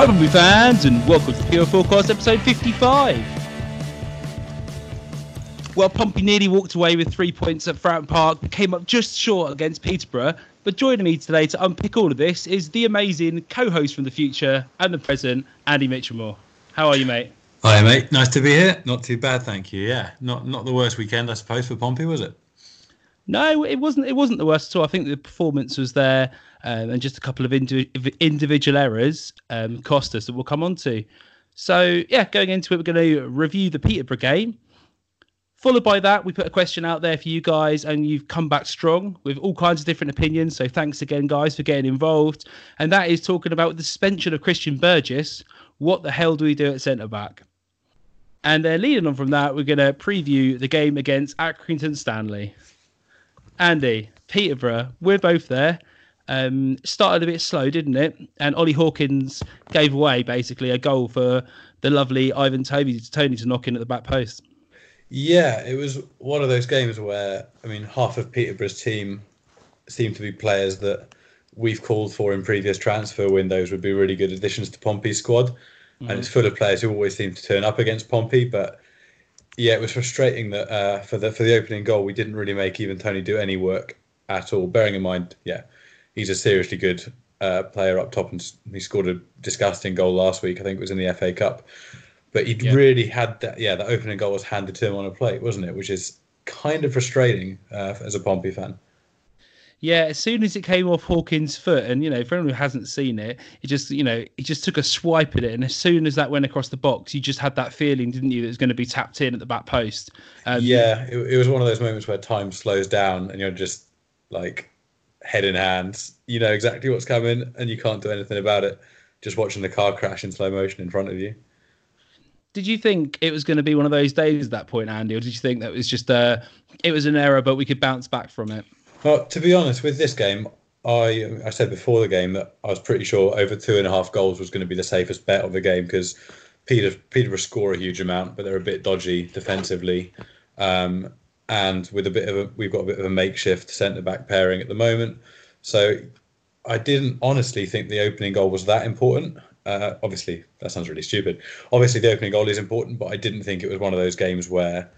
Hi, Pompey fans, and welcome to Pure Forecast episode 55. Well, Pompey nearly walked away with three points at Fratton Park, but came up just short against Peterborough. But joining me today to unpick all of this is the amazing co-host from the future and the present, Andy Mitchellmore. How are you, mate? Hi, mate. Nice to be here. Not too bad, thank you. Yeah, not not the worst weekend, I suppose, for Pompey, was it? No, it wasn't. It wasn't the worst at all. I think the performance was there, um, and just a couple of indiv- individual errors um, cost us that we'll come on to. So yeah, going into it, we're going to review the Peterborough game. Followed by that, we put a question out there for you guys, and you've come back strong with all kinds of different opinions. So thanks again, guys, for getting involved. And that is talking about the suspension of Christian Burgess. What the hell do we do at centre back? And then leading on from that, we're going to preview the game against Accrington Stanley. Andy, Peterborough, we're both there. Um, started a bit slow, didn't it? And Ollie Hawkins gave away basically a goal for the lovely Ivan Toney, Toney to knock in at the back post. Yeah, it was one of those games where I mean, half of Peterborough's team seem to be players that we've called for in previous transfer windows would be really good additions to Pompey's squad, and it's full of players who always seem to turn up against Pompey. But yeah, it was frustrating that uh, for the for the opening goal, we didn't really make even Toney do any work at all. Bearing in mind, yeah, he's a seriously good uh, player up top, and he scored a disgusting goal last week. I think it was in the FA Cup. But he Yeah. really had that. Yeah, that opening goal was handed to him on a plate, wasn't it? Which is kind of frustrating uh, as a Pompey fan. Yeah, as soon as it came off Hawkins' foot, and you know, for anyone who hasn't seen it, it just you know, he just took a swipe at it, and as soon as that went across the box, you just had that feeling, didn't you, that it was going to be tapped in at the back post. Um, yeah, it, it was one of those moments where time slows down and you're just like head in hands. You know exactly what's coming and you can't do anything about it. Just watching the car crash in slow motion in front of you. Did you think it was going to be one of those days at that point, Andy, or did you think that was just uh it was an error, but we could bounce back from it? Well, to be honest, with this game, I I said before the game that I was pretty sure over two and a half goals was going to be the safest bet of the game because Peter Peterborough score a huge amount, but they're a bit dodgy defensively, um, and with a bit of a we've got a bit of a makeshift centre back pairing at the moment. So I didn't honestly think the opening goal was that important. Uh, obviously, that sounds really stupid. Obviously, the opening goal is important, but I didn't think it was one of those games where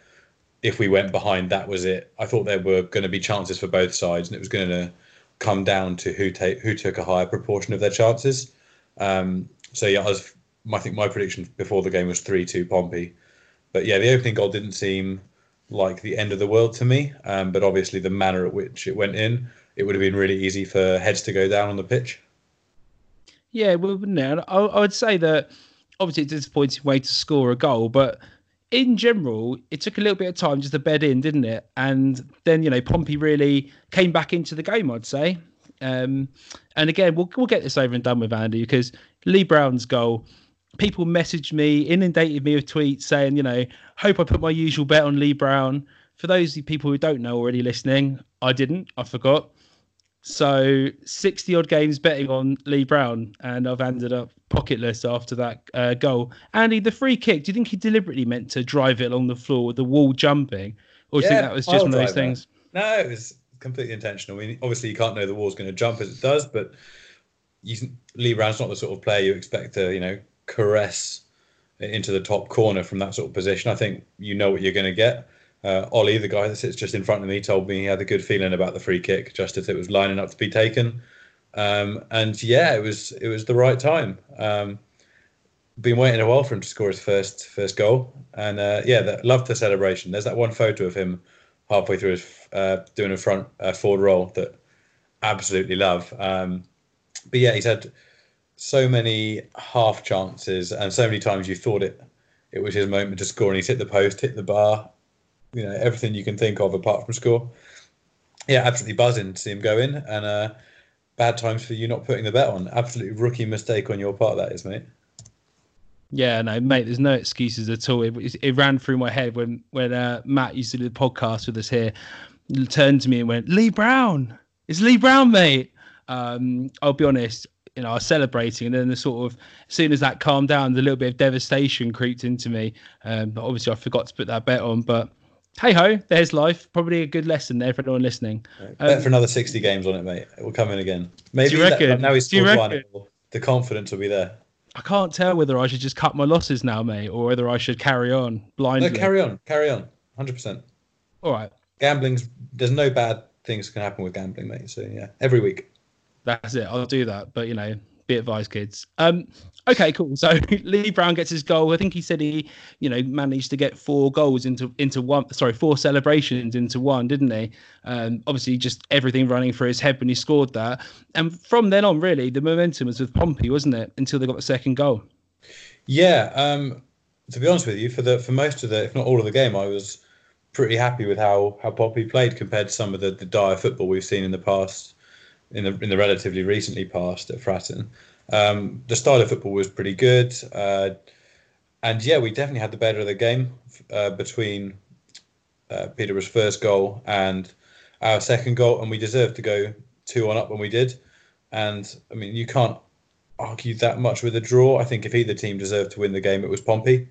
if we went behind, that was it. I thought there were going to be chances for both sides, and it was going to come down to who take who took a higher proportion of their chances. Um, so yeah, I was. I think my prediction before the game was three two Pompey, but yeah, the opening goal didn't seem like the end of the world to me. Um, but obviously, the manner at which it went in, it would have been really easy for heads to go down on the pitch. Yeah, well, wouldn't it? I, I would say that obviously it's a disappointing way to score a goal, but in general, it took a little bit of time just to bed in, didn't it? And then you know Pompey really came back into the game. I'd say. Um, and again, we'll we'll get this over and done with Andy because Lee Brown's goal. People messaged me, inundated me with tweets saying, you know, hope I put my usual bet on Lee Brown. For those people who don't know already listening, I didn't. I forgot. So 60 odd games betting on Lee Brown, and I've ended up pocketless after that uh, goal. Andy, the free kick, do you think he deliberately meant to drive it along the floor with the wall jumping? Or do you think that was just one of those drive that. things? No, it was completely intentional. I mean, obviously you can't know the wall's going to jump as it does, but you, Lee Brown's not the sort of player you expect to, you know, caress into the top corner from that sort of position. I think you know what you're going to get. Uh, Ollie, the guy that sits just in front of me, told me he had a good feeling about the free kick, just as it was lining up to be taken. Um, and yeah, it was it was the right time. Um, been waiting a while for him to score his first first goal, and uh, yeah, that, loved the celebration. There's that one photo of him halfway through his uh, doing a front uh, forward roll that absolutely love. Um, but yeah, he's had so many half chances, and so many times you thought it it was his moment to score, and he's hit the post, hit the bar, you know, everything you can think of apart from score. Yeah, absolutely buzzing to see him go in, and uh, bad times for you not putting the bet on. Absolutely rookie mistake on your part, that is, mate. Yeah, no, mate. There's no excuses at all. It, it ran through my head when when uh, Matt used to do the podcast with us here. Turned to me and went, "Lee Brown, it's Lee Brown, mate." Um, I'll be honest. You know, I was celebrating, and then the sort of as soon as that calmed down, the little bit of devastation creeped into me. Um, but obviously, I forgot to put that bet on. But hey ho, there's life. Probably a good lesson there for anyone listening. Right. Bet um, for another 60 games on it, mate. It will come in again. Maybe that, now he's scored one. The confidence will be there. I can't tell whether I should just cut my losses now, mate, or whether I should carry on blindly. No, carry on, carry on, hundred percent. All right. Gambling's there's no bad things can happen with gambling, mate. So yeah, every week. That's it. I'll do that, but you know, be advised, kids. Um, okay, cool. So Lee Brown gets his goal. I think he said he, you know, managed to get four goals into into one. Sorry, four celebrations into one, didn't he? Um, obviously, just everything running through his head when he scored that. And from then on, really, the momentum was with Pompey, wasn't it? Until they got the second goal. Yeah. Um, to be honest with you, for the for most of the, if not all of the game, I was pretty happy with how how Pompey played compared to some of the, the dire football we've seen in the past, in the in the relatively recently past at Fratton. Um, the style of football was pretty good, uh, and yeah, we definitely had the better of the game uh, between uh, Peterborough's first goal and our second goal, and we deserved to go two on up when we did. And I mean, you can't argue that much with a draw. I think if either team deserved to win the game, it was Pompey,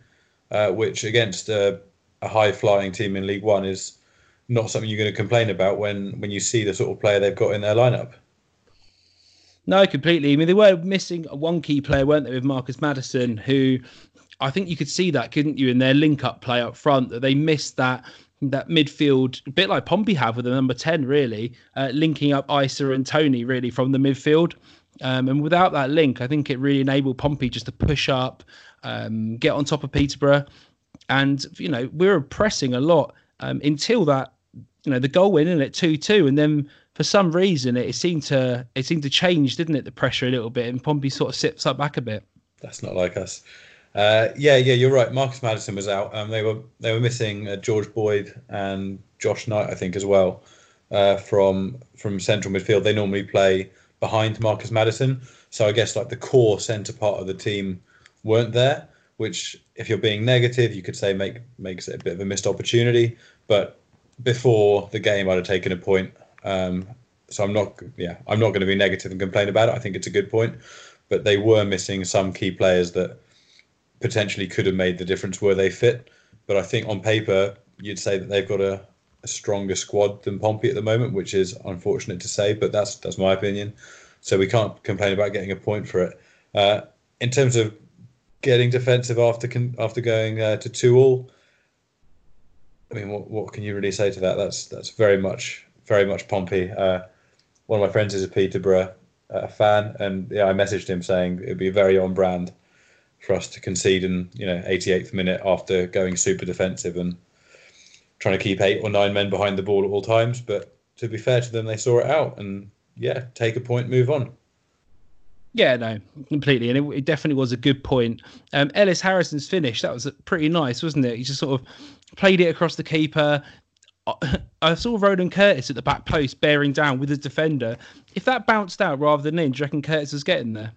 uh, which against a, high flying team in League One is not something you're going to complain about when when you see the sort of player they've got in their lineup. No, completely. I mean, they were missing one key player, weren't they, with Marcus Maddison, who I think you could see that, couldn't you, in their link-up play up front, that they missed that that midfield, a bit like Pompey have with the number 10, really, uh, linking up Eisa and Toney, really, from the midfield. Um, and without that link, I think it really enabled Pompey just to push up, um, get on top of Peterborough. And, you know, we were pressing a lot um, until that, you know, the goal win in at 2 2. And then for some reason it, seemed to it seemed to change, didn't it? The pressure a little bit, and Pompey sort of sips up back a bit. That's not like us. Uh, yeah, yeah, you're right. Marcus Maddison was out. Um, they were they were missing uh, George Boyd and Josh Knight, I think, as well uh, from from central midfield. They normally play behind Marcus Maddison, so I guess like the core centre part of the team weren't there. Which, if you're being negative, you could say make makes it a bit of a missed opportunity. But before the game, I'd have taken a point um, so I'm not, yeah, I'm not going to be negative and complain about it. I think it's a good point, but they were missing some key players that potentially could have made the difference were they fit. But I think on paper, you'd say that they've got a, a stronger squad than Pompey at the moment, which is unfortunate to say, but that's that's my opinion. So we can't complain about getting a point for it. Uh, in terms of getting defensive after after going uh, to two all, I mean, what what can you really say to that? That's that's very much very much Pompey. Uh, one of my friends is a Peterborough uh, fan, and yeah, I messaged him saying it'd be very on brand for us to concede in you know 88th minute after going super defensive and trying to keep eight or nine men behind the ball at all times. But to be fair to them, they saw it out and yeah, take a point, move on. Yeah, no, completely, and it, it definitely was a good point. Um, Ellis Harrison's finish that was pretty nice, wasn't it? He just sort of played it across the keeper, I saw Ronan Curtis at the back post bearing down with his defender. If that bounced out rather than in, do you reckon Curtis was getting there?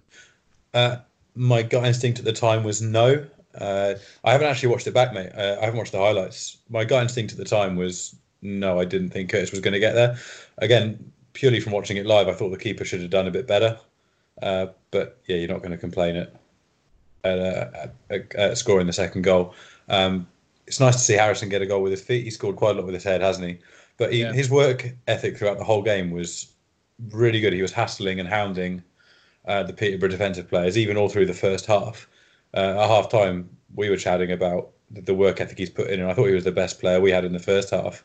Uh, my gut instinct at the time was no. Uh, I haven't actually watched it back, mate. Uh, I haven't watched the highlights. My gut instinct at the time was no, I didn't think Curtis was going to get there. Again, purely from watching it live, I thought the keeper should have done a bit better. Uh, but yeah, you're not going to complain at, at, at, at scoring the second goal. Um, it's nice to see Harrison get a goal with his feet. He scored quite a lot with his head, hasn't he? But he, yeah. his work ethic throughout the whole game was really good. He was hassling and hounding uh, the Peterborough defensive players, even all through the first half. Uh, at half time, we were chatting about the work ethic he's put in, and I thought he was the best player we had in the first half,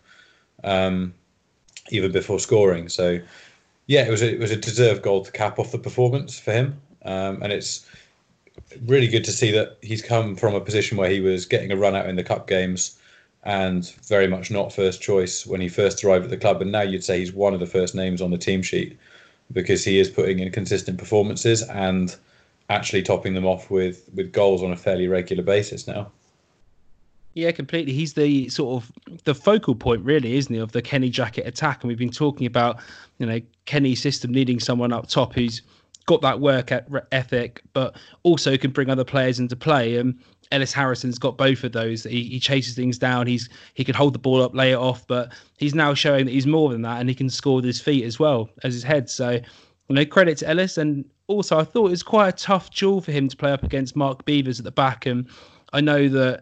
um, even before scoring. So, yeah, it was a, it was a deserved goal to cap off the performance for him, um, and it's really good to see that he's come from a position where he was getting a run out in the cup games and very much not first choice when he first arrived at the club. And now you'd say he's one of the first names on the team sheet because he is putting in consistent performances and actually topping them off with with goals on a fairly regular basis now. Yeah, completely. He's the sort of the focal point, really, isn't he, of the Kenny Jackett attack? And we've been talking about, you know, Kenny's system needing someone up top who's got that work ethic, but also can bring other players into play. And Ellis Harrison's got both of those. He, he chases things down. He's he can hold the ball up, lay it off, but he's now showing that he's more than that, and he can score with his feet as well as his head. So, you know, credit to Ellis. And also, I thought it was quite a tough duel for him to play up against Mark Beevers at the back. And I know that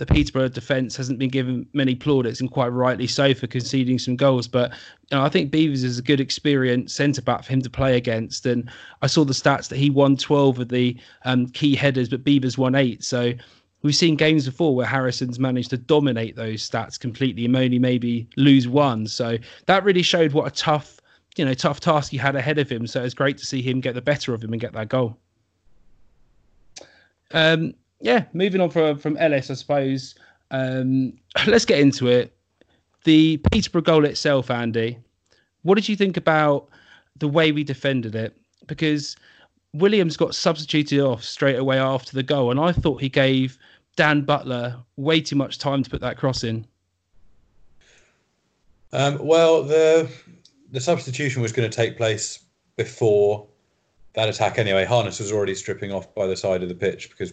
the Peterborough defence hasn't been given many plaudits, and quite rightly so for conceding some goals. But you know, I think Beevers is a good experienced centre back for him to play against. And I saw the stats that he won 12 of the um, key headers, but Beevers won eight. So we've seen games before where Harrison's managed to dominate those stats completely and only maybe lose one. So that really showed what a tough, you know, tough task he had ahead of him. So it's great to see him get the better of him and get that goal. Um, yeah, moving on from from Ellis, I suppose. Um, let's get into it. The Peterborough goal itself, Andy. What did you think about the way we defended it? Because Williams got substituted off straight away after the goal, and I thought he gave Dan Butler way too much time to put that cross in. Um, well, the the substitution was going to take place before that attack anyway. Harness was already stripping off by the side of the pitch because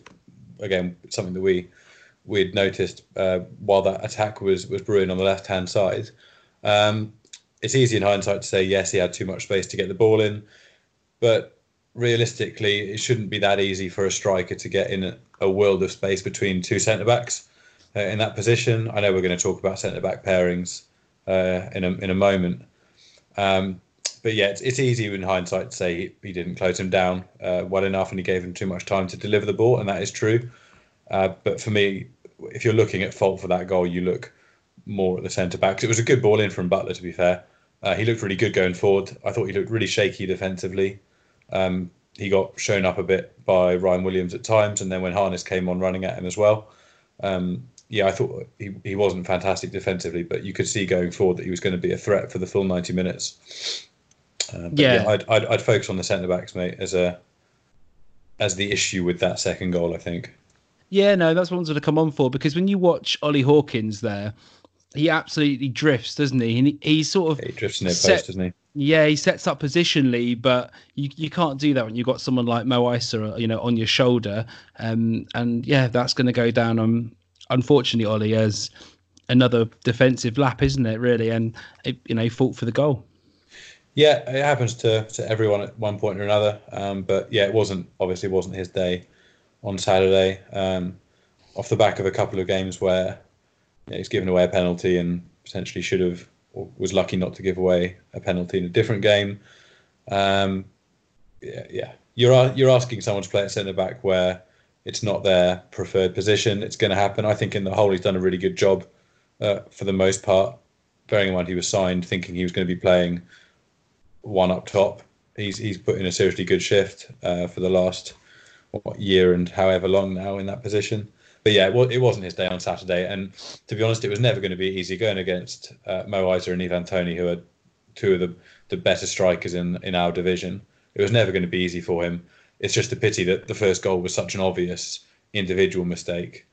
again something that we we'd noticed uh, while that attack was was brewing on the left hand side. Um, it's easy in hindsight to say yes, he had too much space to get the ball in, but realistically, it shouldn't be that easy for a striker to get in a, world of space between two centre backs uh, in that position. I know we're going to talk about centre back pairings uh, in a in a moment. Um, but yeah, it's, it's easy in hindsight to say he, didn't close him down uh, well enough and he gave him too much time to deliver the ball, and that is true. Uh, but for me, if you're looking at fault for that goal, you look more at the centre back. It was a good ball in from Butler, to be fair. Uh, he looked really good going forward. I thought he looked really shaky defensively. Um, he got shown up a bit by Ryan Williams at times, and then when Harness came on running at him as well. Um, yeah, I thought he, he wasn't fantastic defensively, but you could see going forward that he was going to be a threat for the full 90 minutes. Uh, yeah, yeah I'd, I'd, I'd focus on the centre backs, mate, as a as the issue with that second goal. I think. Yeah, no, that's what I wanted to come on for because when you watch Ollie Hawkins there, he absolutely drifts, doesn't he? And he, he sort of yeah, he drifts near set, post, doesn't he? Yeah, he sets up positionally, but you, you can't do that when you've got someone like Mo Eisa, you know, on your shoulder. Um, and yeah, that's going to go down on, unfortunately, Ollie, as another defensive lap, isn't it? Really, and it, you know, he fought for the goal. Yeah, it happens to, to everyone at one point or another. Um, but yeah, it wasn't obviously wasn't his day on Saturday. Um, off the back of a couple of games where you know, he's given away a penalty and potentially should have or was lucky not to give away a penalty in a different game. Um, yeah, yeah, you're you're asking someone to play at centre back where it's not their preferred position. It's going to happen. I think in the whole he's done a really good job uh, for the most part. Bearing in mind he was signed thinking he was going to be playing one up top. He's he's put in a seriously good shift uh, for the last what, year and however long now in that position. But yeah, well, it wasn't his day on Saturday, and to be honest, it was never going to be easy going against uh, Mo Eisa and Ivan Toney, who are two of the, the better strikers in in our division. It was never going to be easy for him. It's just a pity that the first goal was such an obvious individual mistake,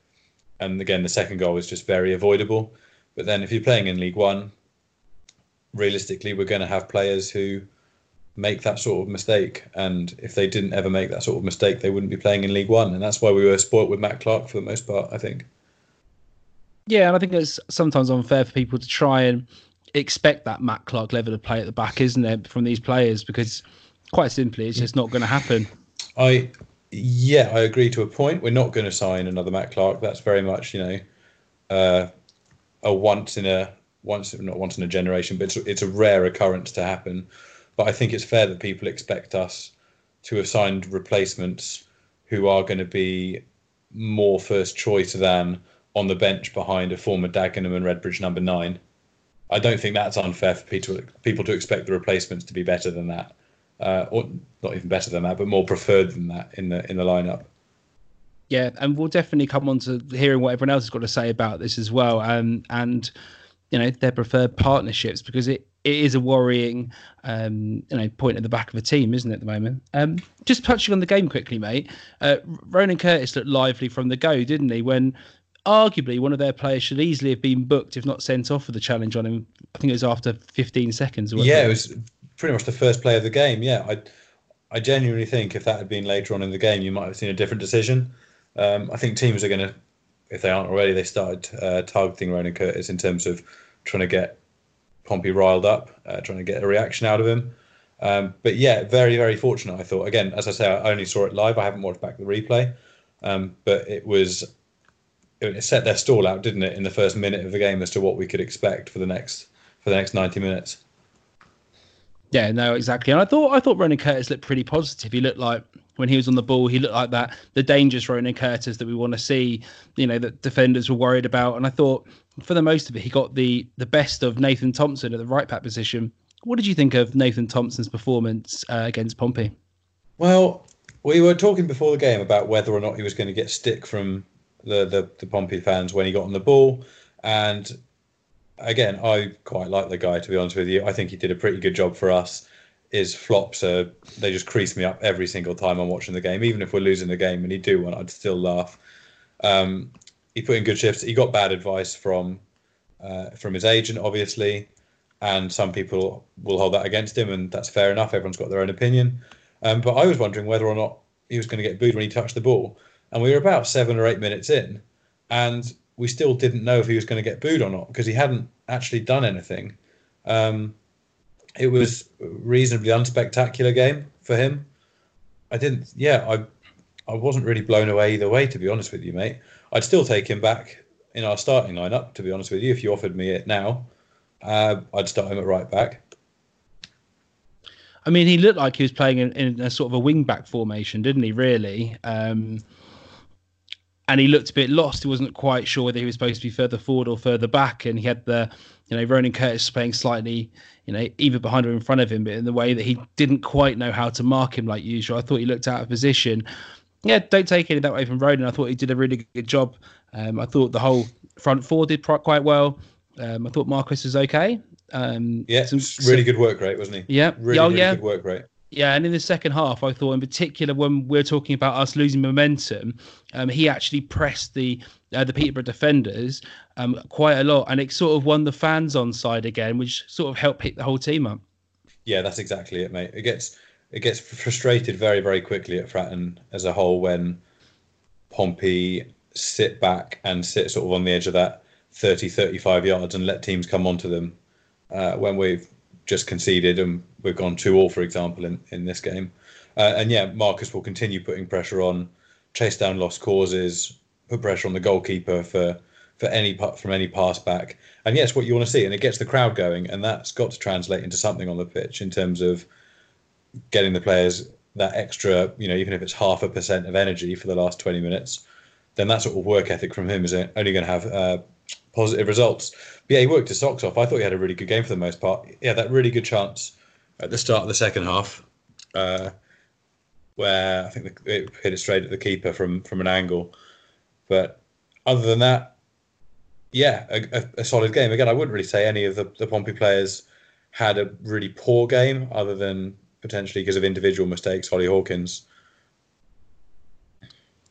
and again, the second goal was just very avoidable. But then, if you're playing in League One, realistically, we're going to have players who make that sort of mistake. And if they didn't ever make that sort of mistake, they wouldn't be playing in League One. And that's why we were spoilt with Matt Clarke for the most part, I think. Yeah, and I think it's sometimes unfair for people to try and expect that Matt Clarke level of play at the back, isn't it, from these players? Because quite simply, it's just not going to happen. I, yeah, I agree to a point. We're not going to sign another Matt Clarke. That's very much, you know, uh, a once in a once not once in a generation, but it's, it's a rare occurrence to happen. But I think it's fair that people expect us to have signed replacements who are going to be more first choice than on the bench behind a former Dagenham and Redbridge number nine. I don't think that's unfair for people people to expect the replacements to be better than that, uh, or not even better than that, but more preferred than that in the in the lineup. Yeah, and we'll definitely come on to hearing what everyone else has got to say about this as well, um, and you know their preferred partnerships because it, it is a worrying um, you know point at the back of a team, isn't it? At the moment. Um, just touching on the game quickly, mate. Uh, Ronan Curtis looked lively from the go, didn't he? When arguably one of their players should easily have been booked if not sent off for the challenge on him. I think it was after 15 seconds. yeah, it was pretty much the first play of the game. Yeah, I I genuinely think if that had been later on in the game, you might have seen a different decision. Um, I think teams are going to, if they aren't already, they started uh, targeting Ronan Curtis in terms of trying to get Pompey riled up, uh, trying to get a reaction out of him. Um, but yeah, very, very fortunate, I thought. Again, as I say, I only saw it live. I haven't watched back the replay. Um, but it was, it set their stall out, didn't it, in the first minute of the game as to what we could expect for the next for the next 90 minutes. Yeah, no, exactly. And I thought I thought Ronan Curtis looked pretty positive. He looked like when he was on the ball, he looked like that the dangerous Ronan Curtis that we want to see. You know that defenders were worried about. And I thought for the most of it, he got the the best of Nathan Thompson at the right back position. What did you think of Nathan Thompson's performance uh, against Pompey? Well, we were talking before the game about whether or not he was going to get stick from the the, the Pompey fans when he got on the ball, and again, I quite like the guy to be honest with you. I think he did a pretty good job for us. His flops are they just crease me up every single time I'm watching the game. Even if we're losing the game and he do one, I'd still laugh. Um, he put in good shifts. He got bad advice from uh, from his agent, obviously, and some people will hold that against him, and that's fair enough. Everyone's got their own opinion. Um, but I was wondering whether or not he was going to get booed when he touched the ball, and we were about seven or eight minutes in, and we still didn't know if he was going to get booed or not because he hadn't actually done anything. Um, it was reasonably unspectacular game for him. I didn't, yeah, I, I wasn't really blown away either way, to be honest with you, mate. I'd still take him back in our starting lineup, to be honest with you. If you offered me it now, uh, I'd start him at right back. I mean, he looked like he was playing in, in a sort of a wing back formation, didn't he? Really, um, and he looked a bit lost. He wasn't quite sure whether he was supposed to be further forward or further back. And he had the, you know, Ronan Curtis playing slightly, you know, either behind or in front of him, but in the way that he didn't quite know how to mark him like usual. I thought he looked out of position. Yeah, don't take it that way from Ronan. I thought he did a really good job. Um, I thought the whole front four did quite well. Um, I thought Marcus was okay. Um, yeah, some, really some, good work rate, wasn't he? Yeah, really, oh, really yeah. good work rate. Yeah, and in the second half, I thought, in particular, when we're talking about us losing momentum, um, he actually pressed the uh, the Peterborough defenders um, quite a lot, and it sort of won the fans on side again, which sort of helped pick the whole team up. Yeah, that's exactly it, mate. It gets it gets frustrated very very quickly at Fratton as a whole when Pompey sit back and sit sort of on the edge of that 30 35 yards and let teams come onto them uh, when we've just conceded and we've gone two all, for example, in, in this game. Uh, and yeah, Marcus will continue putting pressure on, chase down lost causes, put pressure on the goalkeeper for for any from any pass back. And yes, what you want to see, and it gets the crowd going, and that's got to translate into something on the pitch in terms of getting the players that extra, you know, even if it's half a percent of energy for the last 20 minutes, then that sort of work ethic from him is only going to have uh, positive results. But yeah, he worked his socks off. I thought he had a really good game for the most part. Yeah, that really good chance at the start of the second half, uh, where I think it hit it straight at the keeper from from an angle. But other than that, yeah, a, a, solid game. Again, I wouldn't really say any of the, the Pompey players had a really poor game, other than potentially because of individual mistakes. Ollie Hawkins.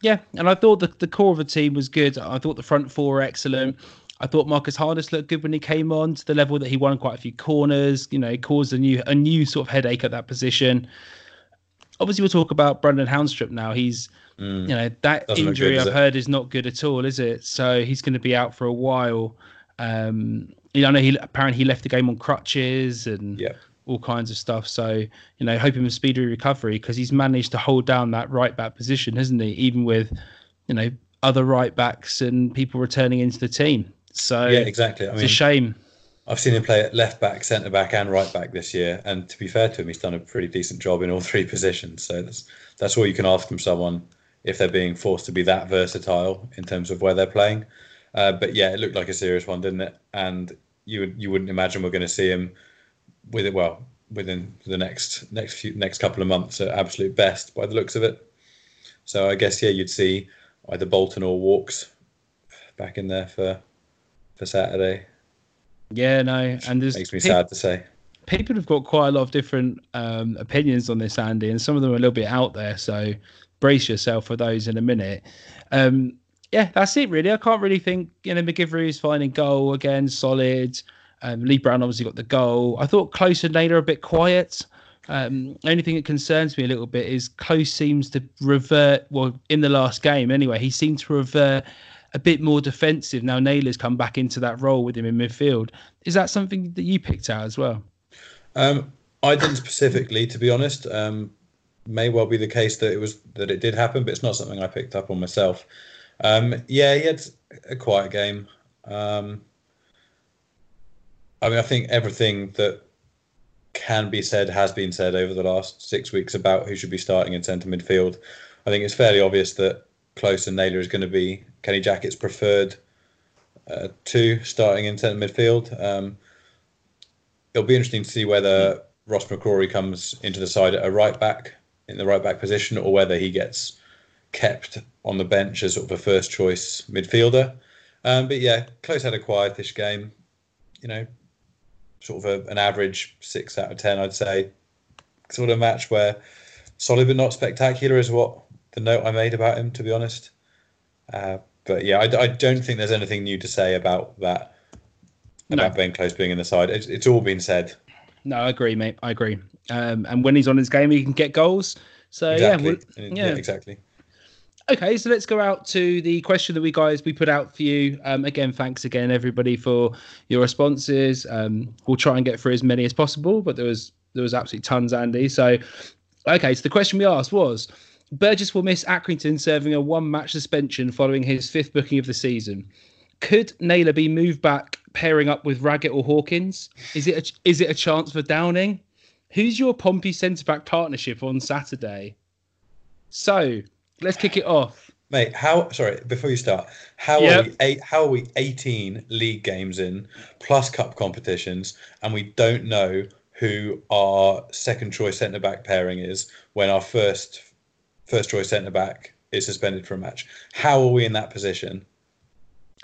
Yeah, and I thought the, the core of the team was good. I thought the front four were excellent. I thought Marcus Harness looked good when he came on to the level that he won quite a few corners. You know, caused a new a new sort of headache at that position. Obviously, we'll talk about Brandon Haunstrup now. He's mm. you know that Doesn't injury good, I've heard is not good at all, is it? So he's going to be out for a while. Um, you know, I know he apparently he left the game on crutches and yeah. all kinds of stuff. So you know, hoping for speedy recovery because he's managed to hold down that right back position, hasn't he? Even with you know other right backs and people returning into the team. So yeah, exactly. I it's mean, a shame. I've seen him play at left back, centre back, and right back this year. And to be fair to him, he's done a pretty decent job in all three positions. So that's that's all you can ask from someone if they're being forced to be that versatile in terms of where they're playing. Uh, but yeah, it looked like a serious one, didn't it? And you would you wouldn't imagine we're going to see him with it well within the next next few next couple of months at absolute best by the looks of it. So I guess yeah, you'd see either Bolton or Walkes back in there for for Saturday. Yeah, no, and there's Makes me pe- sad to say. people have got quite a lot of different um, opinions on this, Andy, and some of them are a little bit out there. So brace yourself for those in a minute. Um, yeah, that's it really. I can't really think. You know, MacGillivray is finding goal again, solid. Um, Lee Brown obviously got the goal. I thought Close and Naylor a bit quiet. Um, only thing that concerns me a little bit is Close seems to revert. Well, in the last game anyway, he seemed to revert a bit more defensive. Now Naylor's come back into that role with him in midfield. Is that something that you picked out as well? Um, I didn't specifically, to be honest. Um, may well be the case that it was that it did happen, but it's not something I picked up on myself. Um, yeah, he had a quiet game. Um, I mean, I think everything that can be said has been said over the last six weeks about who should be starting in centre midfield. I think it's fairly obvious that Close and Naylor is going to be Kenny Jackett's preferred uh, two starting in centre midfield. Um, it'll be interesting to see whether Ross McCrorie comes into the side at a right back in the right back position, or whether he gets kept on the bench as sort of a first choice midfielder. Um, but yeah, Close had a quietish game. You know, sort of a, an average six out of ten, I'd say. Sort of match where solid but not spectacular is what the note I made about him, to be honest. Uh, but yeah, I, I don't think there's anything new to say about that. About No. Ben Close being in the side, it's, it's all been said. No, I agree, mate. I agree. Um, and when he's on his game, he can get goals. So Exactly. yeah, yeah, yeah. exactly. Okay, so let's go out to the question that we guys we put out for you. Um, again, thanks again everybody for your responses. Um, we'll try and get through as many as possible, but there was there was absolutely tons, Andy. So, okay, so the question we asked was: Burgess will miss Accrington serving a one-match suspension following his fifth booking of the season. Could Naylor be moved back, pairing up with Raggett or Hawkins? Is it a, is it a chance for Downing? Who's your Pompey centre back partnership on Saturday? So let's kick it off. Mate, how sorry, before you start, how Yep. are we eight how are we 18 league games in plus cup competitions and we don't know who our second choice centre back pairing is when our first first choice centre back is suspended for a match? How are we in that position?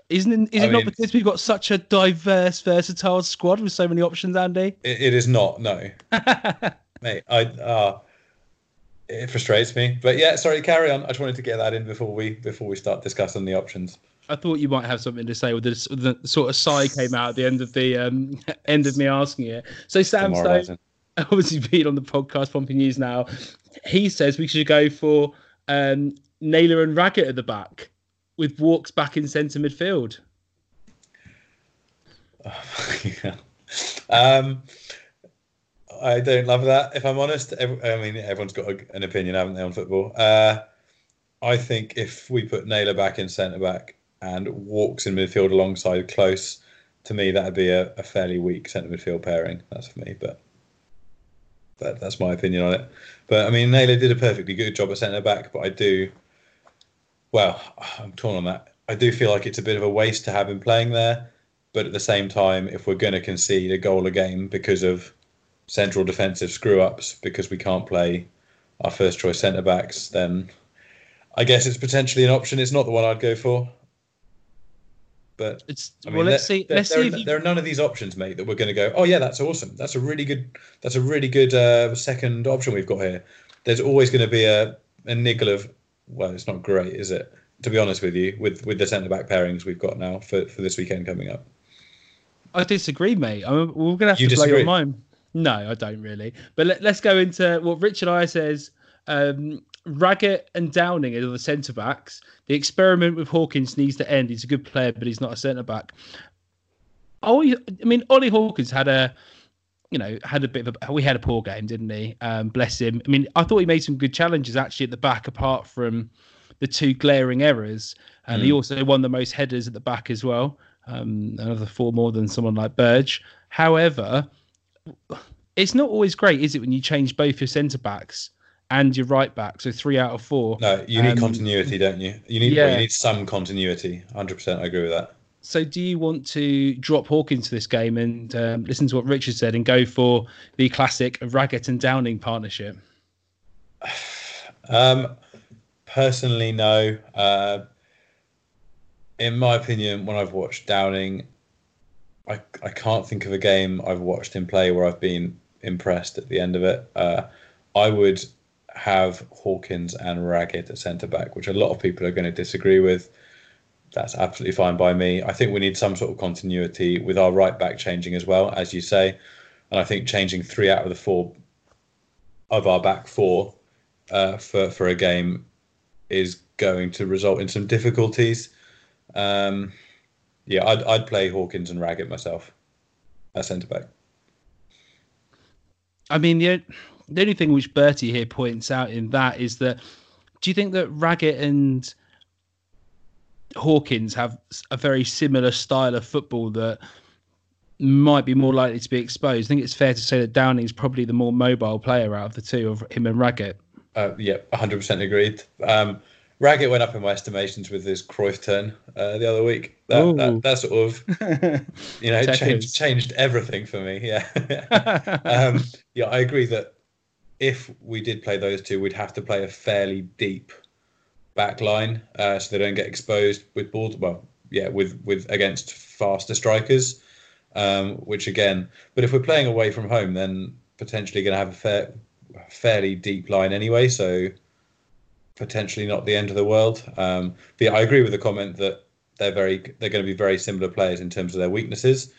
Isn't it, is I it not because we've got such a diverse, versatile squad with so many options, Andy? It, it is not, no. Mate, I uh it frustrates me. But yeah, sorry, carry on. I just wanted to get that in before we before we start discussing the options. I thought you might have something to say with this, the sort of sigh came out at the end of the um, end of me asking it. So Sam Stone, Demoralising. obviously being on the podcast Pompey News now, he says we should go for um, Naylor and Raggett at the back with Walkes back in centre midfield. Yeah. um, I don't love that. If I'm honest, Ev- I mean everyone's got a, an opinion, haven't they, on football? Uh, I think if we put Naylor back in centre back and Walkes in midfield alongside Close, to me that'd be a, a fairly weak centre midfield pairing. That's for me, but that, that's my opinion on it. But I mean, Naylor did a perfectly good job at centre back, but I do. Well, I'm torn on that. I do feel like it's a bit of a waste to have him playing there. But at the same time, if we're going to concede a goal a game because of central defensive screw ups, because we can't play our first choice centre backs, then I guess it's potentially an option. It's not the one I'd go for. But It's I mean, well, let's see. there- Let's see are, you, there are none of these options, mate, that we're going to go. Oh yeah, that's awesome. That's a really good. That's a really good uh, second option we've got here. There's always going to be a, a niggle of. Well, it's not great, is it? To be honest with you, with with the centre back pairings we've got now for, for this weekend coming up. I disagree, mate. I mean, we're gonna have You to blow disagree? your mind. No, I don't really. But let, let's go into what Richard I says. Um, Raggett and Downing are the centre backs. The experiment with Hawkins needs to end. He's a good player, but he's not a centre back. Oh, I mean, Ollie Hawkins had a, you know, had a bit of a. We had a poor game, didn't he? Um, bless him. I mean, I thought he made some good challenges actually at the back, apart from the two glaring errors. And he also won the most headers at the back as well. Um, another four more than someone like Burge. However, it's not always great, is it, when you change both your centre backs and your right back? So three out of four. No, you need Um, continuity, don't you? You need yeah. you need some continuity. Hundred percent, I agree with that. So do you want to drop Hawkins to this game and um, listen to what Richard said and go for the classic Raggett and Downing partnership? Um, personally, no. Uh, in my opinion, when I've watched Downing, I I can't think of a game I've watched him play where I've been impressed at the end of it. Uh, I would have Hawkins and Raggett at centre back, which a lot of people are going to disagree with. That's absolutely fine by me. I think we need some sort of continuity with our right back changing as well, as you say. And I think changing three out of the four of our back four uh, for for a game is going to result in some difficulties. Um, yeah, I'd I'd play Hawkins and Raggett myself at centre back. I mean, the the only thing which Bertie here points out in that is that do you think that Raggett and Hawkins have a very similar style of football that might be more likely to be exposed? I think it's fair to say that Downing's probably the more mobile player out of the two of him and Raggett. Uh, yeah, 100% agreed. Um, Raggett went up in my estimations with his Cruyff turn uh, the other week. That, that, that, sort of, you know, changed, changed everything for me. Yeah. um, yeah, I agree that if we did play those two, we'd have to play a fairly deep back line uh, so they don't get exposed with balls. Well, yeah, with with against faster strikers, um, which again, but if we're playing away from home, then potentially going to have a fair, fairly deep line anyway. So potentially not the end of the world. Um, but yeah, I agree with the comment that they're very they're going to be very similar players in terms of their weaknesses.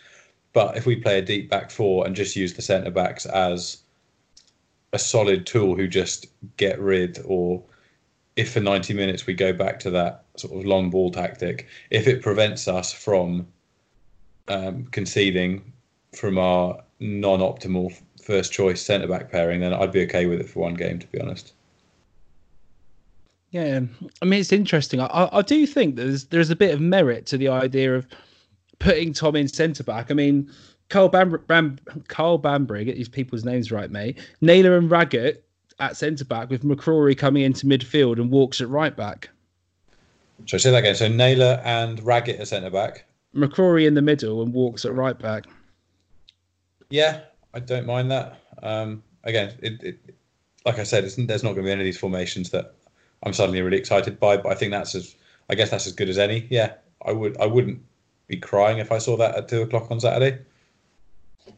But if we play a deep back four and just use the centre backs as a solid tool who just get rid or if for 90 minutes we go back to that sort of long ball tactic, if it prevents us from um, conceding from our non-optimal first choice centre back pairing, then I'd be okay with it for one game, to be honest. Yeah, I mean it's interesting. I, I do think there's there's a bit of merit to the idea of putting Tom in centre back. I mean, Carl Bam, Bam Carl Bambury, get these people's names right, mate. Naylor and Raggett at centre back with McCrorie coming into midfield and Walkes at right back. So say that again. So Naylor and Raggett at centre back. McCrorie in the middle and Walkes at right back. Yeah, I don't mind that. Um, again, it, it, like I said, there's not going to be any of these formations that I'm suddenly really excited by. But I think that's as, I guess that's as good as any. Yeah, I would, I wouldn't be crying if I saw that at two o'clock on Saturday.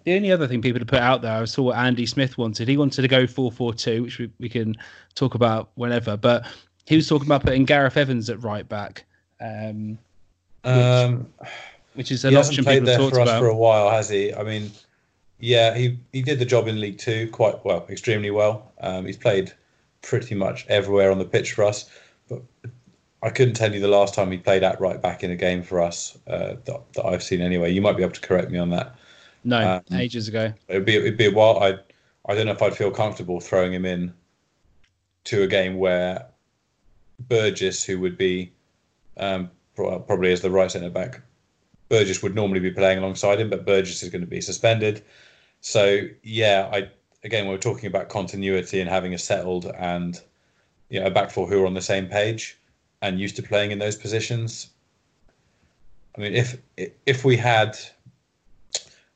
The only other thing people to put out there, I saw what Andy Smith wanted. He wanted to go 4 4 2, which we, we can talk about whenever. But he was talking about putting Gareth Evans at right back, um, which, um, which is an he option played people there for us about. for a while, has he? I mean, yeah, he, he did the job in League Two quite well, extremely well. Um, he's played pretty much everywhere on the pitch for us. But I couldn't tell you the last time he played at right back in a game for us uh, that, that I've seen anyway. You might be able to correct me on that. No, um, ages ago. It'd be it'd be a while. I I don't know if I'd feel comfortable throwing him in to a game where Burgess, who would be um, probably as the right centre back, Burgess would normally be playing alongside him, but Burgess is going to be suspended. So yeah, I again we're talking about continuity and having a settled and you know, a back four who are on the same page and used to playing in those positions. I mean, if if we had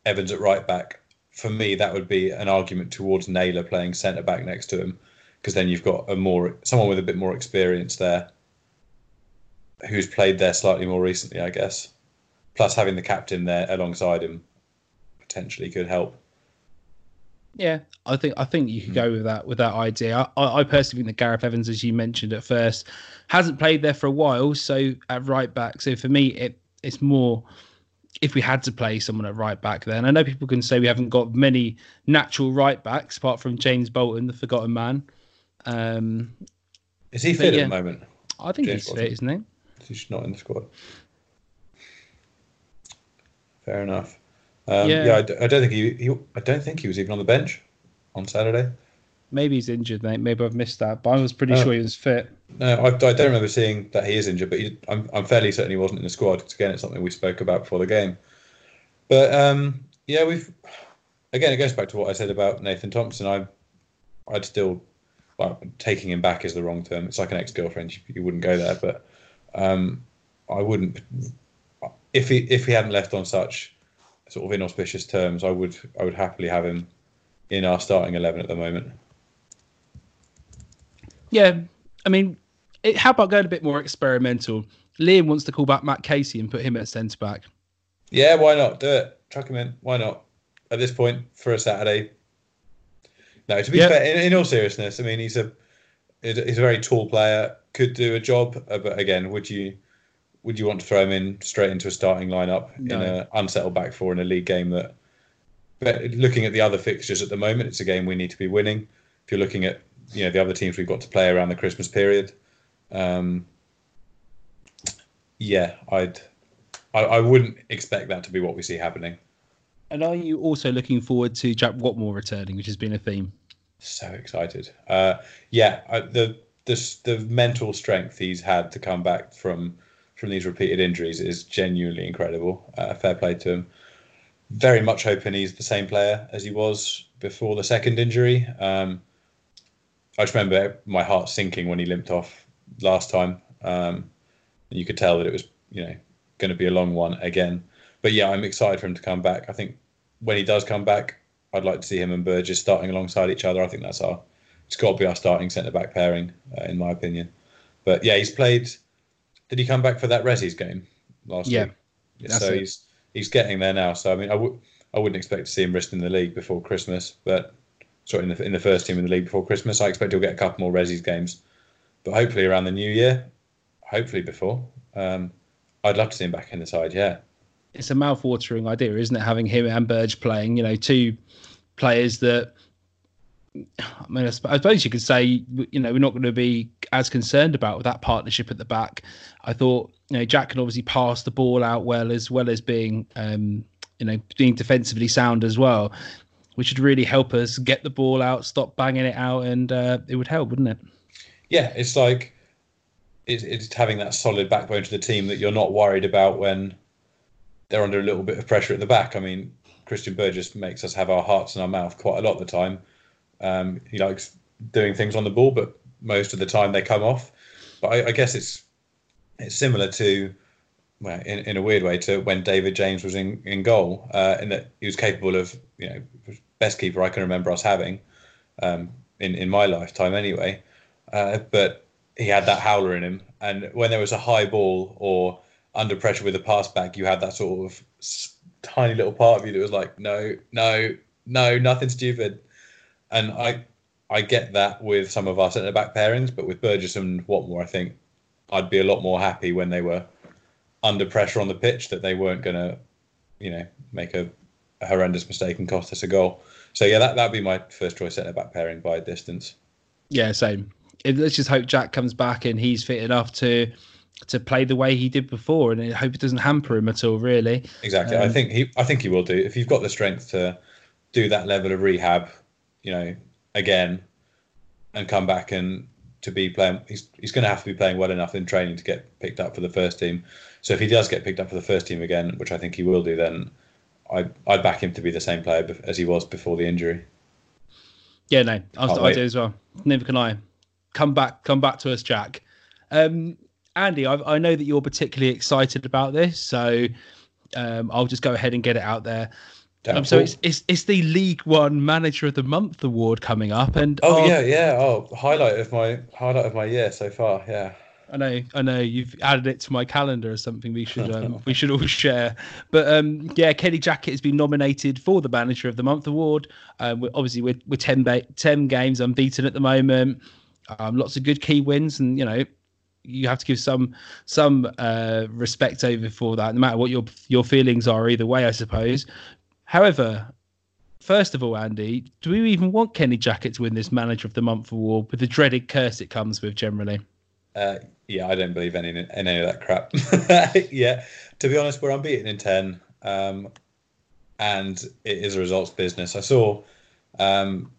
Evans at right back, for me that would be an argument towards Naylor playing centre back next to him, because then you've got a more someone with a bit more experience there, who's played there slightly more recently, I guess. Plus, having the captain there alongside him potentially could help. Yeah, I think I think you could hmm. go with that with that idea. I, I personally think that Gareth Evans, as you mentioned at first, hasn't played there for a while. So at right back, so for me, it it's more if we had to play someone at right back. Then I know people can say we haven't got many natural right backs apart from James Bolton, the forgotten man. Um, Is he fit yeah, at the moment? I think James he's Bolton. fit, isn't he? He's not in the squad. Fair enough. Um, yeah, yeah I, d- I don't think he, he. I don't think he was even on the bench on Saturday. Maybe he's injured, mate. Maybe I've missed that, but I was pretty Oh. sure he was fit. No, I, I don't remember seeing that he is injured, but he, I'm, I'm fairly certain he wasn't in the squad. 'cause again, it's something we spoke about before the game. But um, yeah, we've again it goes back to what I said about Nathan Thompson. I, I'd still, well, taking him back is the wrong term. It's like an ex-girlfriend. You, you wouldn't go there, but um, I wouldn't. If he if he hadn't left on such sort of inauspicious terms, I would I would happily have him in our starting eleven at the moment. Yeah, I mean, it, how about going a bit more experimental? Liam wants to call back Matt Casey and put him at centre back. Yeah, why not? Do it. Chuck him in. Why not? At this point, for a Saturday. No, to be Yeah. fair, in, in all seriousness, I mean, he's a he's a very tall player. Could do a job, uh, but again, would you would you want to throw him in straight into a starting lineup No. in an unsettled back four in a league game that? But looking at the other fixtures at the moment, it's a game we need to be winning. If you're looking at you know the other teams we've got to play around the Christmas period, um, yeah, I'd I, I wouldn't expect that to be what we see happening. And are you also looking forward to Jack Whatmough returning, which has been a theme? So excited. Uh, yeah, I, the the the mental strength he's had to come back from from these repeated injuries is genuinely incredible. Uh, fair play to him. Very much hoping he's the same player as he was before the second injury. Um, I just remember my heart sinking when he limped off last time. Um, you could tell that it was you know going to be a long one again. But yeah, I'm excited for him to come back. I think when he does come back, I'd like to see him and Burgess starting alongside each other. I think that's our it's got to be our starting centre back pairing, uh, in my opinion. But yeah, he's played. Did he come back for that Resi's game last year? Yeah, week? that's so it. he's he's getting there now. So I mean, I would I wouldn't expect to see him risking the league before Christmas, but sorry in the in the first team in the league before Christmas. I expect he'll get a couple more Resi's games, but hopefully around the new year, hopefully before. Um, I'd love to see him back in the side. Yeah. It's a mouth-watering idea, isn't it? Having him and Burge playing, you know, two players that. I mean, I suppose you could say, you know, we're not going to be as concerned about that partnership at the back. I thought, you know, Jack can obviously pass the ball out well, as well as being, um, you know, being defensively sound as well, which would really help us get the ball out, stop banging it out, and uh, it would help, wouldn't it? yeah, it's like it's, it's having that solid backbone to the team that you're not worried about when they're under a little bit of pressure at the back. I mean, Christian Burgess makes us have our hearts in our mouth quite a lot of the time. Um, he likes doing things on the ball, but most of the time they come off. But I, I guess it's it's similar to, well, in, in a weird way, to when David James was in, in goal, uh, in that he was capable of, you know, best keeper I can remember us having um, in, in my lifetime anyway. Uh, but he had that howler in him. And when there was a high ball or under pressure with a pass back, you had that sort of tiny little part of you that was like, no, no, no, nothing stupid. And I, I get that with some of our centre back pairings, but with Burgess and Whatmough, I think I'd be a lot more happy when they were under pressure on the pitch that they weren't going to, you know, make a, a horrendous mistake and cost us a goal. So yeah, that that'd be my first choice centre back pairing by distance. Yeah, same. Let's just hope Jack comes back and he's fit enough to to play the way he did before, and I hope it doesn't hamper him at all. Really, Exactly. I Um, think he I think he will do. If you've got the strength to do that level of rehab, you know, again and come back and to be playing he's he's gonna have to be playing well enough in training to get picked up for the first team. So if he does get picked up for the first team again, which I think he will do, then I I'd back him to be the same player as he was before the injury. yeah, no, I, I do as well. Neither can I. Come back, come back to us, Jack. Um, Andy, I, I know that you're particularly excited about this, so um, I'll just go ahead and get it out there. Um, so it's, it's it's the League One Manager of the Month award coming up, and Oh our- yeah, yeah. Oh, highlight of my highlight of my year so far. Yeah. I know, I know. You've added it to my calendar as something we should um, we should all share. But um, yeah, Kenny Jackett has been nominated for the Manager of the Month award. Um, we're, obviously, we're, we're 10, ba- 10 games unbeaten at the moment. Um, lots of good key wins, and you know, you have to give some some uh, respect over for that, no matter what your your feelings are. Either way, I suppose. However, first of all, Andy, do we even want Kenny Jackett to win this Manager of the Month award with the dreaded curse it comes with generally? Uh, yeah, I don't believe any in any of that crap. yeah, to be honest, we're unbeaten in ten, um, and it is a results business. I saw, um,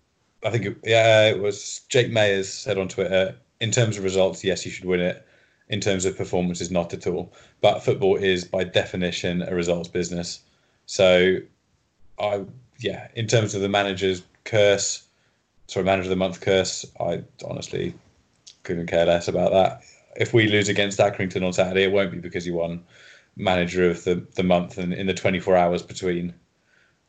I think, it, yeah, it was Jake Mayers said on Twitter. In terms of results, yes, you should win it. In terms of performances, not at all. But football is by definition a results business. So, I yeah, in terms of the manager's curse, sorry, manager of the month curse, I honestly couldn't care less about that. If we lose against Accrington on Saturday, it won't be because he won manager of the, the month, and in the 24 hours between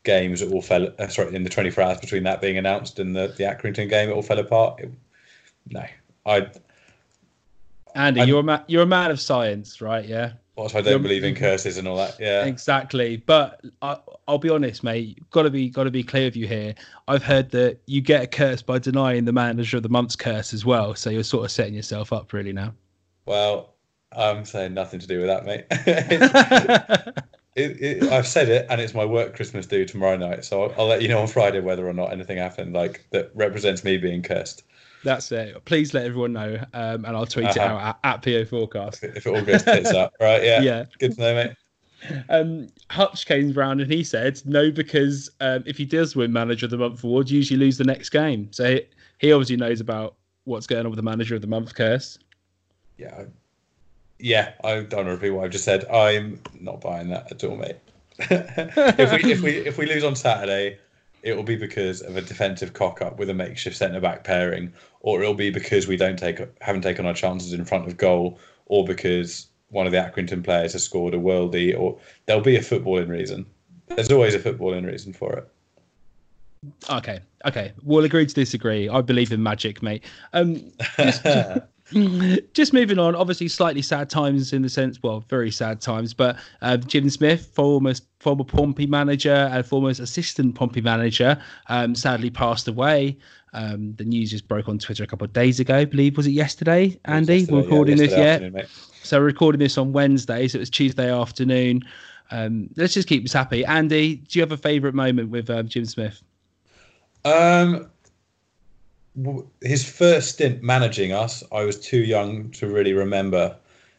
games, it all fell. Uh, sorry, in the 24 hours between that being announced and the, the Accrington game, it all fell apart. It, no, I Andy, I'm- you're a ma- you're a man of science, right? Yeah. What if I don't You're- believe in curses and all that? Yeah. Exactly, but I, I'll be honest, mate. Got to be got to be clear with you here. I've heard that you get a curse by denying the manager of the month's curse as well. So you're sort of setting yourself up really now. Well, I'm saying nothing to do with that, mate. It, it, I've said it, and it's my work Christmas do tomorrow night. So I'll, I'll let you know on Friday whether or not anything happened like that represents me being cursed. That's it. Please let everyone know, um, and I'll tweet it Uh-huh. out at, at PO Forecast. If it all goes tits up, right? Yeah. Yeah. Good to know, mate. Um, Hutch came round and he said no because um, if he does win Manager of the Month award, you usually lose the next game. So he, he obviously knows about what's going on with the Manager of the Month curse. Yeah. I- Yeah, I don't want to repeat what I've just said. I'm not buying that at all, mate. if we if we if we lose on Saturday, it will be because of a defensive cock up with a makeshift centre back pairing, or it'll be because we don't take haven't taken our chances in front of goal, or because one of the Accrington players has scored a worldie, or there'll be a footballing reason. There's always a footballing reason for it. Okay, okay, we'll agree to disagree. I believe in magic, mate. Um, just, just moving on. Obviously, slightly sad times in the sense, well, very sad times. But uh, Jim Smith, former former Pompey manager and former assistant Pompey manager, um, sadly passed away. Um, the news just broke on Twitter a couple of days ago. I believe was it yesterday, Andy? Yesterday, We're yeah, recording this yet. mate. So we're recording this on Wednesday, so it was Tuesday afternoon. Um, let's just keep us happy. Andy, do you have a favourite moment with um, Jim Smith? Um, his first stint managing us, I was too young to really remember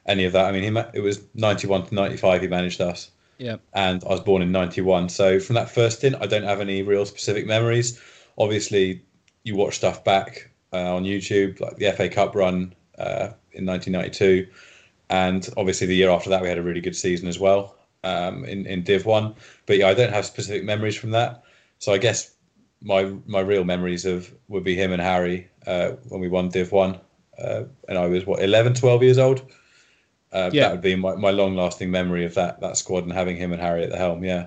any of that. I mean, he it was ninety one to ninety five. He managed us, Yeah. and I was born in ninety one. So from that first stint, I don't have any real specific memories. Obviously, you watch stuff back uh, on YouTube, like the FA Cup run uh, in nineteen ninety two, and obviously the year after that, we had a really good season as well um, in in Div One. But yeah, I don't have specific memories from that. So I guess my my real memories of would be him and Harry uh, when we won Div One, uh, and I was what 11, 12 years old. Uh, Yeah. That would be my, my long lasting memory of that that squad and having him and Harry at the helm. Yeah,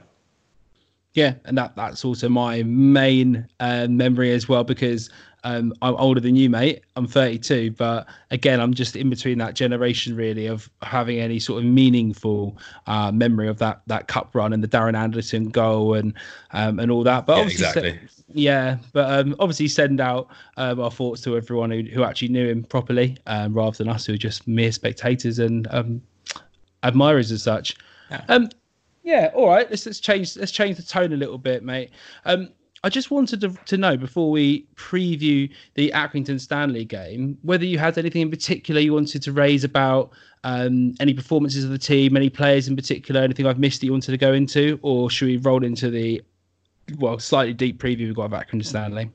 Yeah, and that that's also my main uh, memory as well because um, I'm older than you, mate. I'm 32, but again, I'm just in between that generation really of having any sort of meaningful uh, memory of that that cup run and the Darren Anderton goal and um, and all that. But Yeah, obviously, exactly. Yeah, but um, obviously send out um, our thoughts to everyone who, who actually knew him properly, um, rather than us who are just mere spectators and um, admirers as such. Um, yeah, all right. Let's let's change let's change the tone a little bit, mate. Um, I just wanted to, to know before we preview the Accrington Stanley game whether you had anything in particular you wanted to raise about um, any performances of the team, any players in particular, anything I've missed that you wanted to go into, or should we roll into the well slightly deep preview we've got of Accrington Stanley?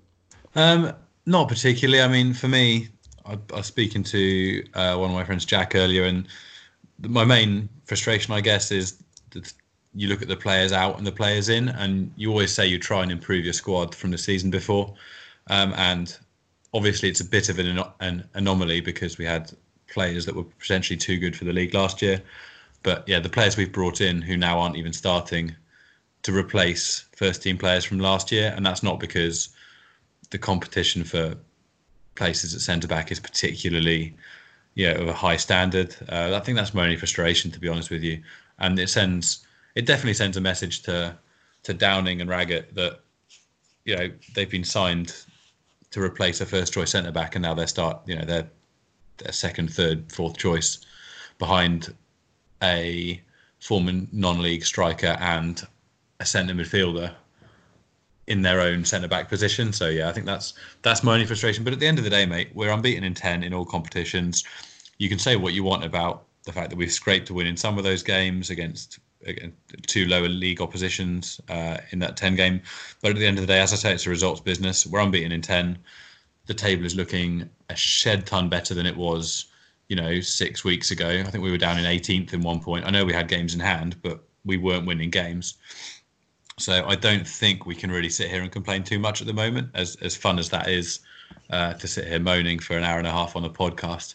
Um, not particularly. I mean, for me, I, I was speaking to uh, one of my friends, Jack, earlier, and my main frustration, I guess, is that you look at the players out and the players in, and you always say you try and improve your squad from the season before. Um, and obviously, it's a bit of an, an anomaly because we had players that were potentially too good for the league last year. But yeah, the players we've brought in who now aren't even starting to replace first team players from last year, and that's not because the competition for places at centre back is particularly, you know, of a high standard. Uh, I think that's my only frustration, to be honest with you. And it sends, it definitely sends a message to to Downing and Raggett that, you know, they've been signed to replace a first choice centre back, and now they start, you know, their their second, third, fourth choice behind a former non-league striker and a centre midfielder in their own centre back position. So yeah, I think that's that's my only frustration. But at the end of the day, mate, we're unbeaten in ten in all competitions. You can say what you want about the fact that we've scraped a win in some of those games against, against two lower league oppositions uh, in that ten game. But at the end of the day, as I say, it's a results business. We're unbeaten in ten. The table is looking a shed ton better than it was, you know, six weeks ago. I think we were down in 18th in one point. I know we had games in hand, but we weren't winning games. So I don't think we can really sit here and complain too much at the moment, as as fun as that is uh, to sit here moaning for an hour and a half on a podcast.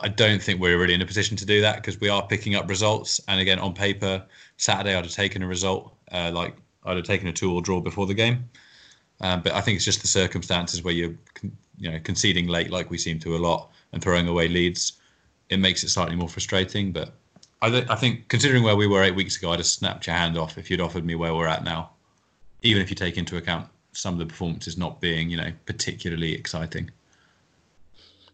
I don't think we're really in a position to do that because we are picking up results. And again, on paper, Saturday I'd have taken a result, uh, like I'd have taken a two or draw before the game. Um, but I think it's just the circumstances where you're, you know, conceding late like we seem to a lot and throwing away leads. it makes it slightly more frustrating. But I, th- I think considering where we were eight weeks ago, I'd have snapped your hand off if you'd offered me where we're at now, even if you take into account some of the performances not being, you know, particularly exciting.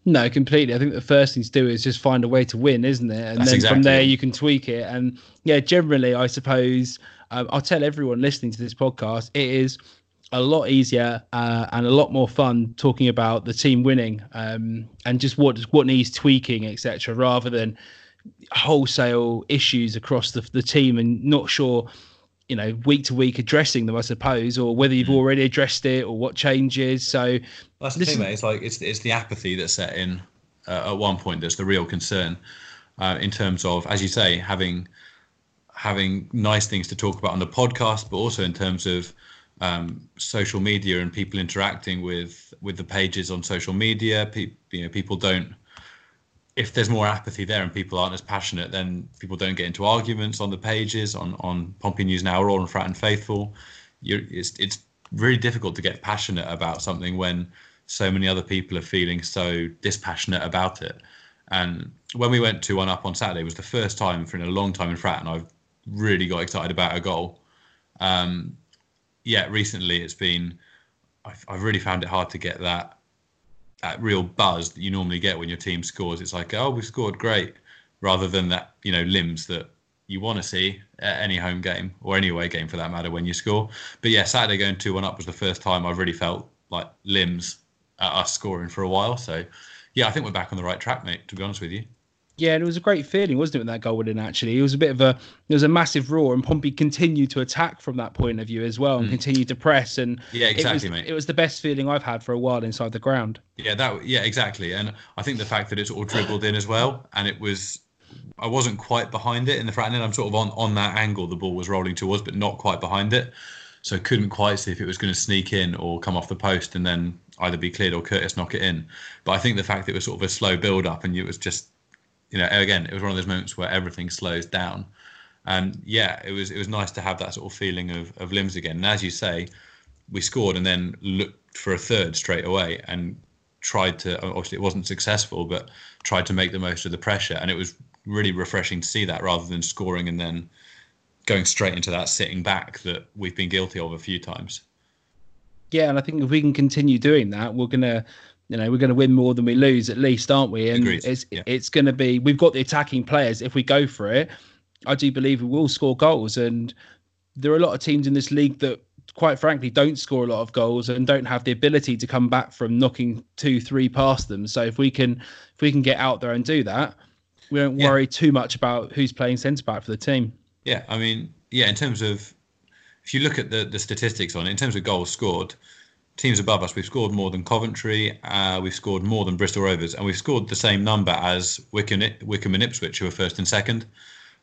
No, completely. I think the first thing to do is just find a way to win, isn't it? And That's then exactly from there it. you can tweak it. And yeah, generally, I suppose um, I'll tell everyone listening to this podcast, it is a lot easier uh, and a lot more fun talking about the team winning um, and just what what needs tweaking, etc., rather than wholesale issues across the, the team and not sure you know week to week addressing them i suppose or whether you've already addressed it or what changes so That's the thing, is- mate. It's like it's it's the apathy that's set in uh, at one point that's the real concern, uh, in terms of, as you say, having having nice things to talk about on the podcast, but also in terms of um, social media and people interacting with with the pages on social media. Pe- you know, people don't. If there's more apathy there and people aren't as passionate, then people don't get into arguments on the pages on on Pompey News Now or on Fratton Faithful. You're, it's it's really difficult to get passionate about something when so many other people are feeling so dispassionate about it. And when we went to one up on Saturday, was the first time for in a long time in Frat, and I've really got excited about a goal. Um, recently it's been, I've, I've really found it hard to get that that real buzz that you normally get when your team scores. It's like, oh, we scored, great, rather than that, you know, limbs that you want to see at any home game or any away game for that matter when you score. But yeah, Saturday going 2 1 up was the first time I've really felt like limbs at us scoring for a while. So yeah, I think we're back on the right track, mate, to be honest with you. Yeah, and it was a great feeling, wasn't it, with that goal winning? Actually, it was a bit of a, there was a massive roar, and Pompey continued to attack from that point of view as well, and continued to press. And Mm. Yeah, exactly, it was, mate. It was the best feeling I've had for a while inside the ground. Yeah, that yeah, exactly. And I think the fact that it's all dribbled in as well, and it was, I wasn't quite behind it in the front end. I'm sort of on on that angle the ball was rolling towards, but not quite behind it, so couldn't quite see if it was going to sneak in or come off the post and then either be cleared or Curtis knock it in. But I think the fact that it was sort of a slow build up and it was just, you know, again, it was one of those moments where everything slows down. And yeah, it was it was nice to have that sort of feeling of, of limbs again. And as you say, we scored and then looked for a third straight away and tried to obviously it wasn't successful but tried to make the most of the pressure and it was really refreshing to see that rather than scoring and then going straight into that sitting back that we've been guilty of a few times Yeah, and I think if we can continue doing that, we're gonna, you know, we're gonna win more than we lose at least, aren't we? And Agreed, it's yeah. it's gonna be we've got the attacking players. If we go for it, I do believe we will score goals. And there are a lot of teams in this league that, quite frankly, don't score a lot of goals and don't have the ability to come back from knocking two, three past them. So if we can if we can get out there and do that, we don't Yeah. worry too much about who's playing centre back for the team. Yeah, I mean, yeah, in terms of if you look at the the statistics on it, in terms of goals scored, teams above us, we've scored more than Coventry, uh, we've scored more than Bristol Rovers, and we've scored the same number as Wycombe, Wycombe and Ipswich, who are first and second.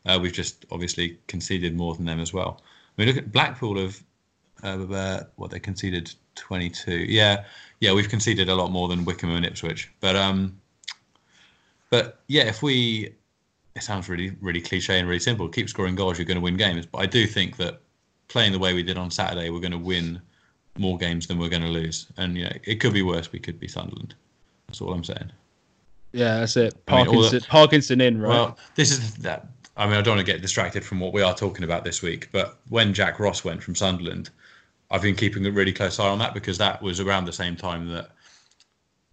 Uh, we've just obviously conceded more than them as well. I mean, look at Blackpool uh, uh, what they conceded 22. Yeah, yeah, we've conceded a lot more than Wycombe and Ipswich, but um, but yeah, if we it sounds really really cliche and really simple. Keep scoring goals, you're going to win games. But I do think that playing the way we did on Saturday, we're going to win more games than we're going to lose. And you know, it could be worse. We could be Sunderland. That's all I'm saying. Yeah, that's it. I mean, Parkinson, the- Parkinson in, right? Well, this is that. I mean, I don't want to get distracted from what we are talking about this week. But when Jack Ross went from Sunderland, I've been keeping a really close eye on that because that was around the same time that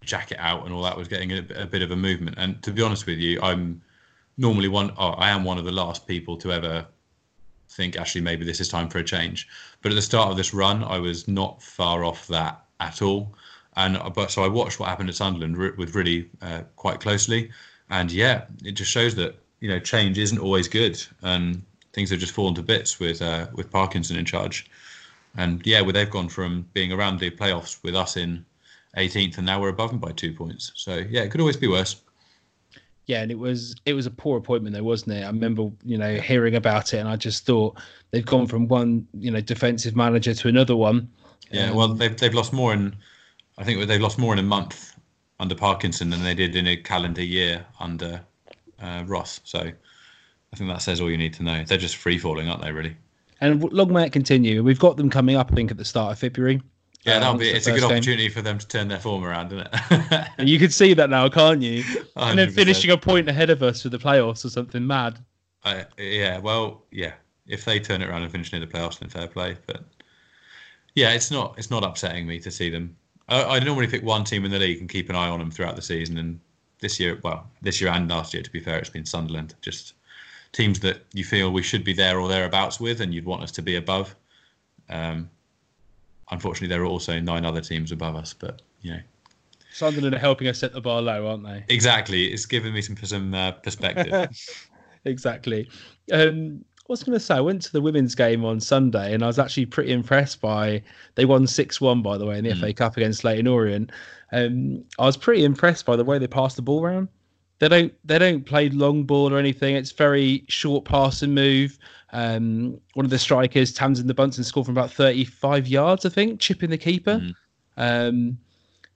Jackett out and all that was getting a, a bit of a movement. And to be honest with you, I'm normally one. Oh, I am one of the last people to ever think actually maybe this is time for a change. But at the start of this run, I was not far off that at all. And but so I watched what happened at Sunderland with really uh, quite closely, and yeah, it just shows that you know change isn't always good, and things have just fallen to bits with uh, with Parkinson in charge. And yeah, well, they've gone from being around the playoffs with us in 18th, and now we're above them by two points. So yeah, it could always be worse. Yeah, and it was it was a poor appointment though, wasn't it? I remember, you know, hearing about it and I just thought they've gone from one, you know, defensive manager to another one. Yeah, well, they've they've lost more in, I think they've lost more in a month under Parkinson than they did in a calendar year under uh, Ross. So I think that says all you need to know. They're just free falling, aren't they? Really? And long may it continue. We've got them coming up, I think, at the start of February. Yeah, Uh, that'll be. It's a good game. opportunity for them to turn their form around, isn't it? And you can see that now, can't you? And then finishing a point ahead of us for the playoffs or something mad. I, yeah, well, yeah. If they turn it around and finish near the playoffs, then fair play. But yeah, it's not. It's not upsetting me to see them. I, I normally pick one team in the league and keep an eye on them throughout the season. And this year, well, this year and last year, to be fair, it's been Sunderland. Just teams that you feel we should be there or thereabouts with, and you'd want us to be above. Um, unfortunately, there are also nine other teams above us, but you know, Sunderland are helping us set the bar low, aren't they? exactly. It's given me some some uh, perspective. exactly. Um, I was going to say, I went to the women's game on Sunday and I was actually pretty impressed by. They won 6 1, by the way, in the FA Cup against Leyton Orient. Um, I was pretty impressed by the way they passed the ball around. They don't they don't play long ball or anything. It's very short pass and move. Um, one of the strikers, Tamsin the Bunsen, scored from about 35 yards, I think, chipping the keeper. Um,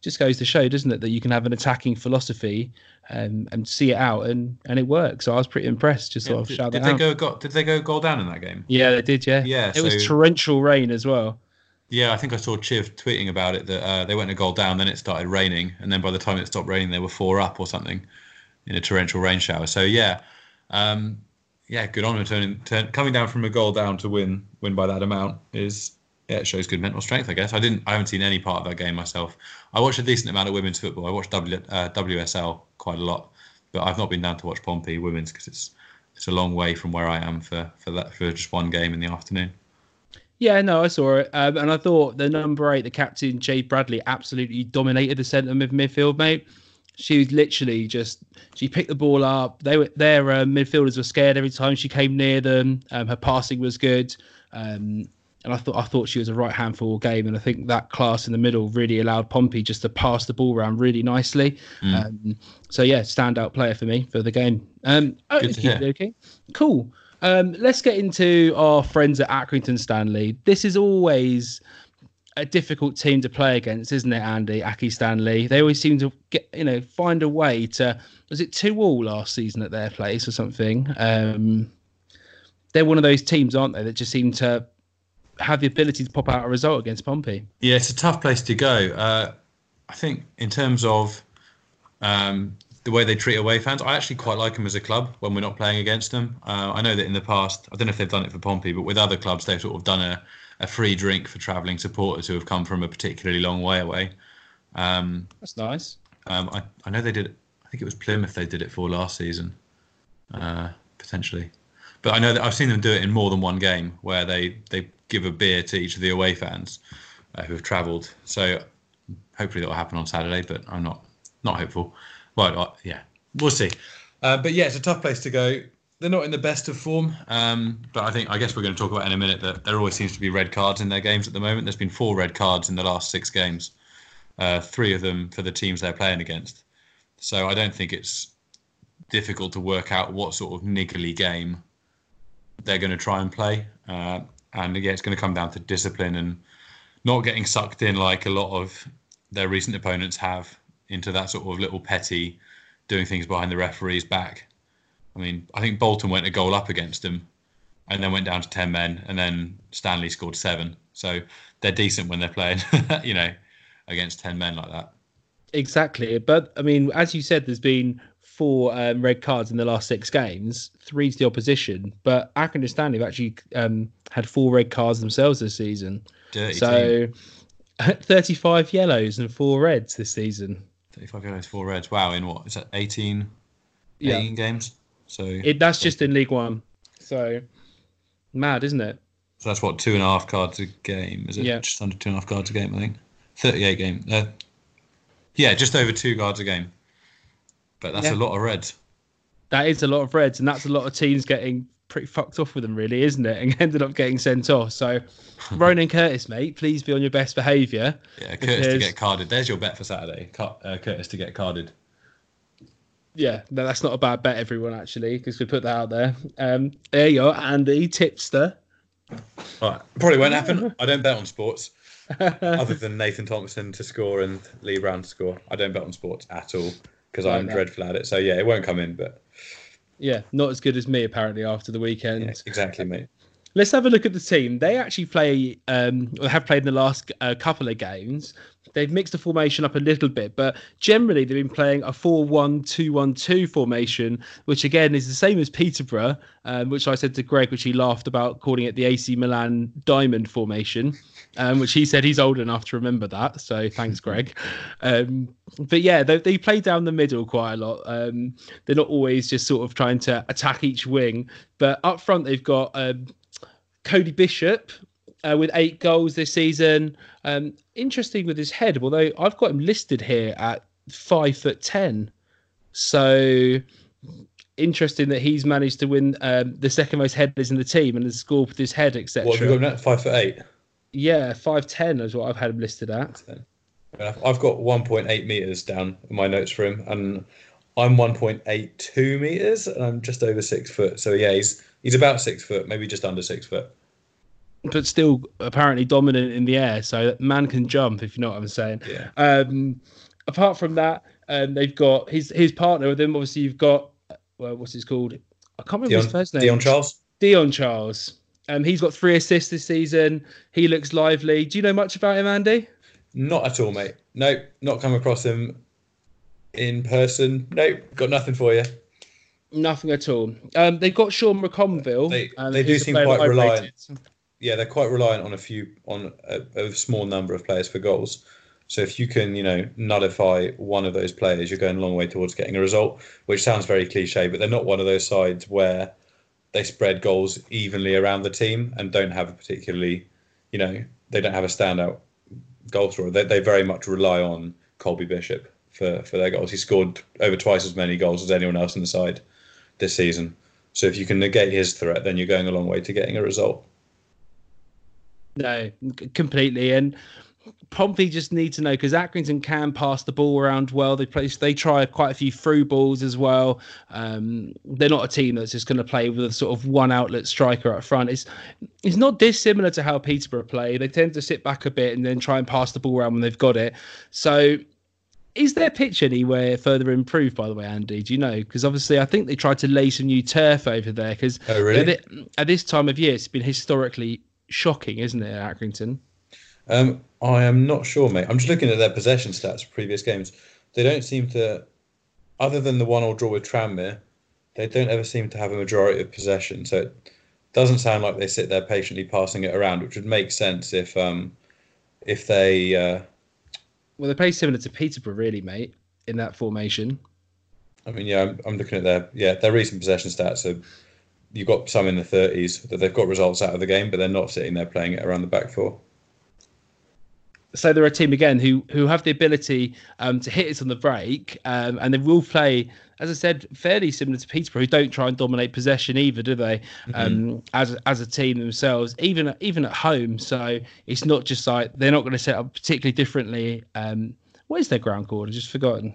just goes to show, doesn't it, that you can have an attacking philosophy um, and see it out, and and it works. So I was pretty impressed. Just sort of did shout did that they out. go? Go, did they go goal down in that game? Yeah, they did. Yeah, Yeah, It was torrential rain as well. Yeah, I think I saw Chiv tweeting about it that uh, they went a goal down, then it started raining, and then by the time it stopped raining, they were four up or something in a torrential rain shower. So yeah, um, yeah, good on them turning, turn, coming down from a goal down to win win by that amount is yeah, it shows good mental strength. I guess I didn't, I haven't seen any part of that game myself. I watched a decent amount of women's football. I watched w, uh, WSL quite a lot, but I've not been down to watch Pompey women's because it's it's a long way from where I am for for that for just one game in the afternoon. Yeah, no, I saw it, um, and I thought the number eight, the captain Jade Bradley, absolutely dominated the centre of midfield, mate. She was literally just she picked the ball up. They were their uh, midfielders were scared every time she came near them. Um, her passing was good, um, and I thought I thought she was a right hand for game. And I think that class in the middle really allowed Pompey just to pass the ball around really nicely. Um, so yeah, standout player for me for the game. Um, Good to hear. Okay, cool. Um, let's get into our friends at Accrington Stanley. This is always a difficult team to play against, isn't it, Andy? Aki Stanley. They always seem to get, you know, find a way to. Was it two all last season at their place or something? Um, they're one of those teams, aren't they, that just seem to have the ability to pop out a result against Pompey. Yeah, it's a tough place to go. Uh, I think in terms of um, the way they treat away fans, I actually quite like them as a club when we're not playing against them. Uh, I know that in the past, I don't know if they've done it for Pompey, but with other clubs, they've sort of done a, a free drink for travelling supporters who have come from a particularly long way away. Um, That's nice. um, I, I know they did. I think it was Plymouth they did it for last season, uh, potentially. But I know that I've seen them do it in more than one game where they they give a beer to each of the away fans uh, who have travelled. So hopefully that will happen on Saturday. But I'm not not hopeful. Well, uh, yeah, we'll see. Uh, but yeah, it's a tough place to go. They're not in the best of form, um, but I think I guess we're going to talk about in a minute that there always seems to be red cards in their games at the moment. There's been four red cards in the last six games, uh, three of them for the teams they're playing against. So I don't think it's difficult to work out what sort of niggly game they're going to try and play. Uh, and yeah, it's going to come down to discipline and not getting sucked in like a lot of their recent opponents have into that sort of little petty doing things behind the referee's back. I mean, I think Bolton went a goal up against them and then went down to 10 men and then Stanley scored seven. So they're decent when they're playing, you know, against 10 men like that. Exactly. But I mean, as you said, there's been four um, red cards in the last six games, three to the opposition. But Accrington Stanley have actually um, had four red cards themselves this season. Dirty team. So 35 yellows and four reds this season. 35 yellows, four reds. Wow, in what? Is that 18, Yeah. 18 games? So, It, that's just in League One. So mad, isn't it? so that's what, two and a half cards a game? Is it Yeah. just under two and a half cards a game, I think? 38 game. Uh, yeah, just over two cards a game. But that's Yeah. a lot of reds. That is a lot of reds, and that's a lot of teams getting pretty fucked off with them, really, isn't it? And ended up getting sent off. So, Ronan Curtis, mate, please be on your best behaviour. Yeah, Curtis to get carded. There's your bet for Saturday. Uh, Curtis to get carded. Yeah, no, that's not a bad bet, everyone, actually, because we put that out there. Um, there you are, Andy Tipster. All right. Probably won't happen. I don't bet on sports. Other than Nathan Thompson to score and Lee Brown to score. I don't bet on sports at all because I'm dreadful at it. So yeah, it won't come in, but Yeah, not as good as me, apparently, after the weekend. yeah, exactly, mate. let's have a look at the team. They actually play, um, or have played in the last uh, couple of games. They've mixed the formation up a little bit, but generally they've been playing a 4 1 2 1 2 formation, which again is the same as Peterborough, um, which I said to Greg, which he laughed about calling it the AC Milan diamond formation. Um, which he said he's old enough to remember that. So thanks, Greg. Um, but yeah, they, they play down the middle quite a lot. Um, they're not always just sort of trying to attack each wing, but up front they've got um, Colby Bishop, uh, with eight goals this season. Um, interesting with his head, although I've got him listed here at five foot ten. So interesting that he's managed to win um, the second most headers in the team and has scored with his head, etc. What have you got now? Five foot eight. Yeah, five ten is what I've had him listed at. I've got 1.8 meters down in my notes for him, and I'm 1.82 meters, and I'm just over six foot. So yeah, he's he's about six foot, maybe just under six foot but still apparently dominant in the air. So man can jump, if you know what I'm saying. Yeah. Um, apart from that, um, they've got his his partner with him. Obviously, you've got well, what's his called? I can't remember Dion, his first name. Dion Charles. Dion Charles. Um, he's got three assists this season. He looks lively. Do you know much about him, Andy? Not at all, mate. Nope, not come across him in person. Nope, got nothing for you. Nothing at all. Um, they've got Sean McConville. They, um, they do seem quite reliant. rated. Yeah, they're quite reliant on a few on a, a small number of players for goals. So if you can, you know, nullify one of those players, you're going a long way towards getting a result. Which sounds very cliche, but they're not one of those sides where they spread goals evenly around the team and don't have a particularly, you know, they don't have a standout goal scorer. They, they very much rely on Colby Bishop for, for their goals. He scored over twice as many goals as anyone else in the side this season. So if you can negate his threat, then you're going a long way to getting a result. No, completely. And Pompey just need to know because Accrington can pass the ball around well. They play, they try quite a few through balls as well. Um, they're not a team that's just going to play with a sort of one outlet striker up front. It's it's not dissimilar to how Peterborough play. They tend to sit back a bit and then try and pass the ball around when they've got it. So. Is their pitch anywhere further improved, by the way, Andy? Do you know? Because obviously, I think they tried to lay some new turf over there. Because Oh, really? at this time of year, it's been historically shocking, isn't it, at Accrington? Um, I am not sure, mate. I'm just looking at their possession stats for previous games. They don't seem to, other than the one-all draw with Tranmere, they don't ever seem to have a majority of possession. So it doesn't sound like they sit there patiently passing it around, which would make sense if um, if they. Uh, Well, they play similar to Peterborough, really, mate, in that formation. I mean, yeah, I'm, I'm looking at their yeah their recent possession stats. So you've got some in the 30s that they've got results out of the game, but they're not sitting there playing it around the back four. So they're a team again who who have the ability um, to hit it on the break, um, and they will play, as I said, fairly similar to Peterborough, who don't try and dominate possession either, do they? Um, as as a team themselves, even even at home. So it's not just like they're not going to set up particularly differently. Um, what is their ground called? I've just forgotten.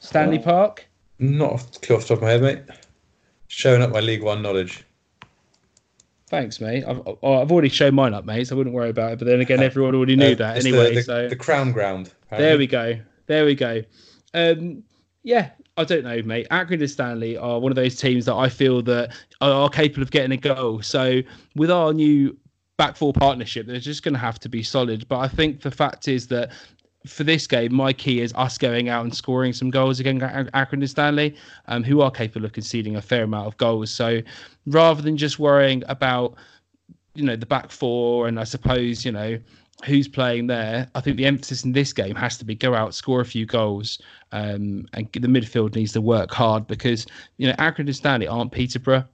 Stanley Park. Not off the top of my head, mate. Showing up my League One knowledge. Thanks, mate. I've, I've already shown mine up, mate, so I wouldn't worry about it. But then again, everyone already knew Uh, that anyway. the, the, so the Crown Ground. there we go. There we go. Um, yeah, I don't know, mate. Accrington and Stanley are one of those teams that I feel that are, are capable of getting a goal. So with our new back four partnership, they're just going to have to be solid. But I think the fact is that for this game, my key is us going out and scoring some goals against Accrington and Stanley, um, who are capable of conceding a fair amount of goals. So rather than just worrying about you know the back four and I suppose you know who's playing there. I think the emphasis in this game has to be go out, score a few goals, um, and the midfield needs to work hard because you know Accrington and Stanley aren't Peterborough.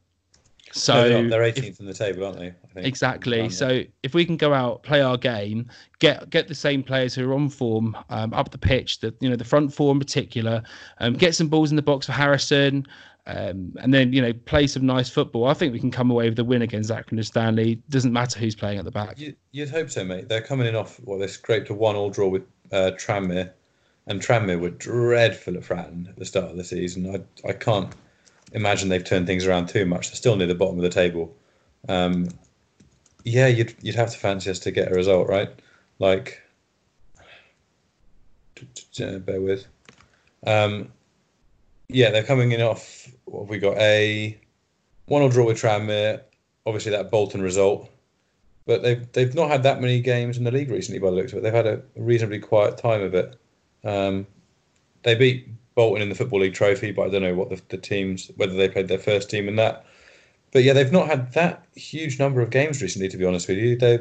So No, they're not. they're if- 18th in the table, aren't they? I think. Exactly. So if we can go out, play our game, get get the same players who are on form um, up the pitch, the you know the front four in particular, um, get some balls in the box for Harrison, um, and then you know play some nice football. I think we can come away with a win against Accrington and Stanley. Doesn't matter who's playing at the back. You, you'd hope so, mate. They're coming in off what they scraped a one-all draw with uh, Tranmere, and Tranmere were dreadful at Fratton at the start of the season. I I can't imagine they've turned things around too much. They're still near the bottom of the table. Um, yeah, you'd you'd have to fancy us to get a result, right? Like, bear with. Um, yeah, they're coming in off. What have we got? A one-all draw with Tranmere, obviously that Bolton result, but they've they've not had that many games in the league recently. By the looks of it, they've had a reasonably quiet time of it. Um, they beat Bolton in the Football League Trophy, but I don't know what the, the teams whether they played their first team in that. But yeah, they've not had that huge number of games recently. To be honest with you, they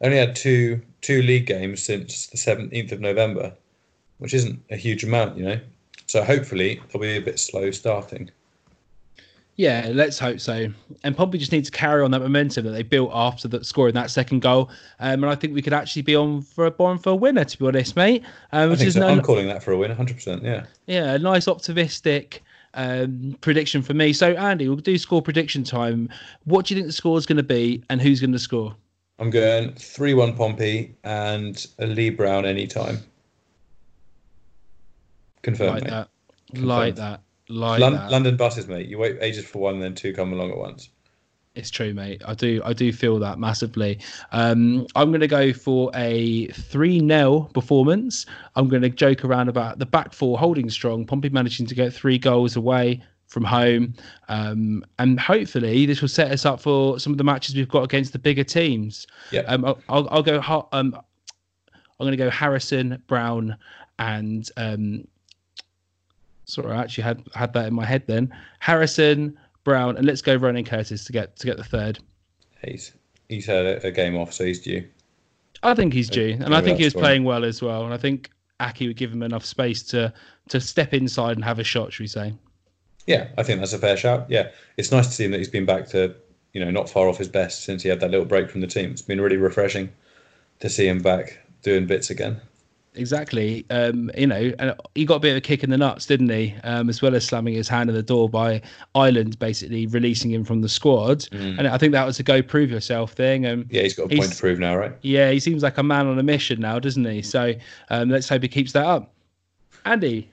only had two two league games since the seventeenth of November, which isn't a huge amount, you know. So hopefully they'll be a bit slow starting. Yeah, let's hope so. And probably just need to carry on that momentum that they built after that scoring that second goal. Um, and I think we could actually be on for a born for a winner, to be honest, mate. Um, which is so. no, I'm calling that for a win, 100%. Yeah. yeah, a nice optimistic um, prediction for me. So Andy, we'll do score prediction time. What do you think the score is going to be, and who's going to score? I'm going 3 1 Pompey and a Lee Brown anytime. Confirmed. like mate. that, like that, like Lon- that. London buses, mate. You wait ages for one, then two come along at once. It's true, mate. I do, I do feel that massively. Um, I'm going to go for a three 0 performance. I'm going to joke around about the back four holding strong. Pompey managing to get three goals away from home, um, and hopefully this will set us up for some of the matches we've got against the bigger teams. Yeah. Um, I'll, I'll, I'll go. Um, I'm going to go Harrison, Brown, and um, sorry, I actually had had that in my head. Then Harrison, Brown, and let's go Ronan Curtis to get to get the third. He's he's had a, a game off, so he's due. I think he's due, and I think he was playing well as well. And I think Aki would give him enough space to to step inside and have a shot. Should we say? Yeah, I think that's a fair shout. Yeah, it's nice to see him that he's been back to, you know, not far off his best since he had that little break from the team. It's been really refreshing to see him back doing bits again. Exactly. Um, you know, and he got a bit of a kick in the nuts, didn't he? Um, as well as slamming his hand in the door by Ireland, basically releasing him from the squad. And I think that was a go prove yourself thing. And Yeah, he's got a point to prove now, right? Yeah, he seems like a man on a mission now, doesn't he? So um, let's hope he keeps that up. Andy,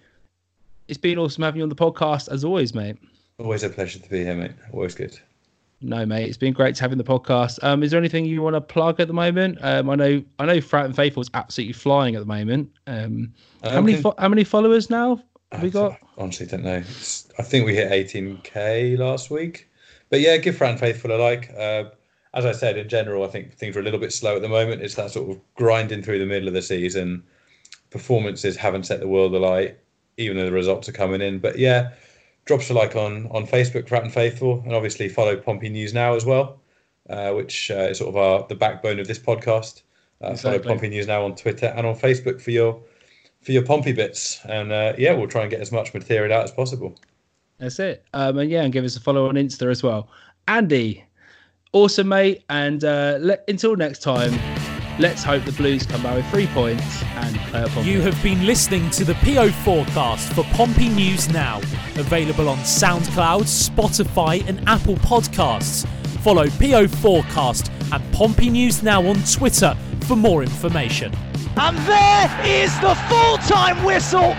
it's been awesome having you on the podcast as always, mate. Always a pleasure to be here, mate. Always good. No, mate, it's been great to have you on the podcast. Um, is there anything you want to plug at the moment? Um, I know, I know, Fratton Faithful is absolutely flying at the moment. Um, how Um, many, fo- how many followers now have we got? I honestly don't know. It's, I think we hit 18k last week. But yeah, give Fratton Faithful a like. Uh, as I said, in general, I think things are a little bit slow at the moment. It's that sort of grinding through the middle of the season. Performances haven't set the world alight, even though the results are coming in. But yeah, drop us a like on, on Facebook, Fratton Faithful, and obviously follow Pompey News Now as well, uh, which uh, is sort of our the backbone of this podcast. Uh, Follow Pompey News Now on Twitter and on Facebook for your for your Pompey bits. And uh, yeah, we'll try and get as much material out as possible. That's it. Um, and yeah, and give us a follow on Insta as well. Andy, awesome, mate. And uh, let, until next time, let's hope the Blues come out with three points and play up on You have been listening to the PO forecast for Pompey News Now, available on SoundCloud, Spotify, and Apple Podcasts. Follow PO Forecast and Pompey News Now on Twitter for more information. And there is the full time whistle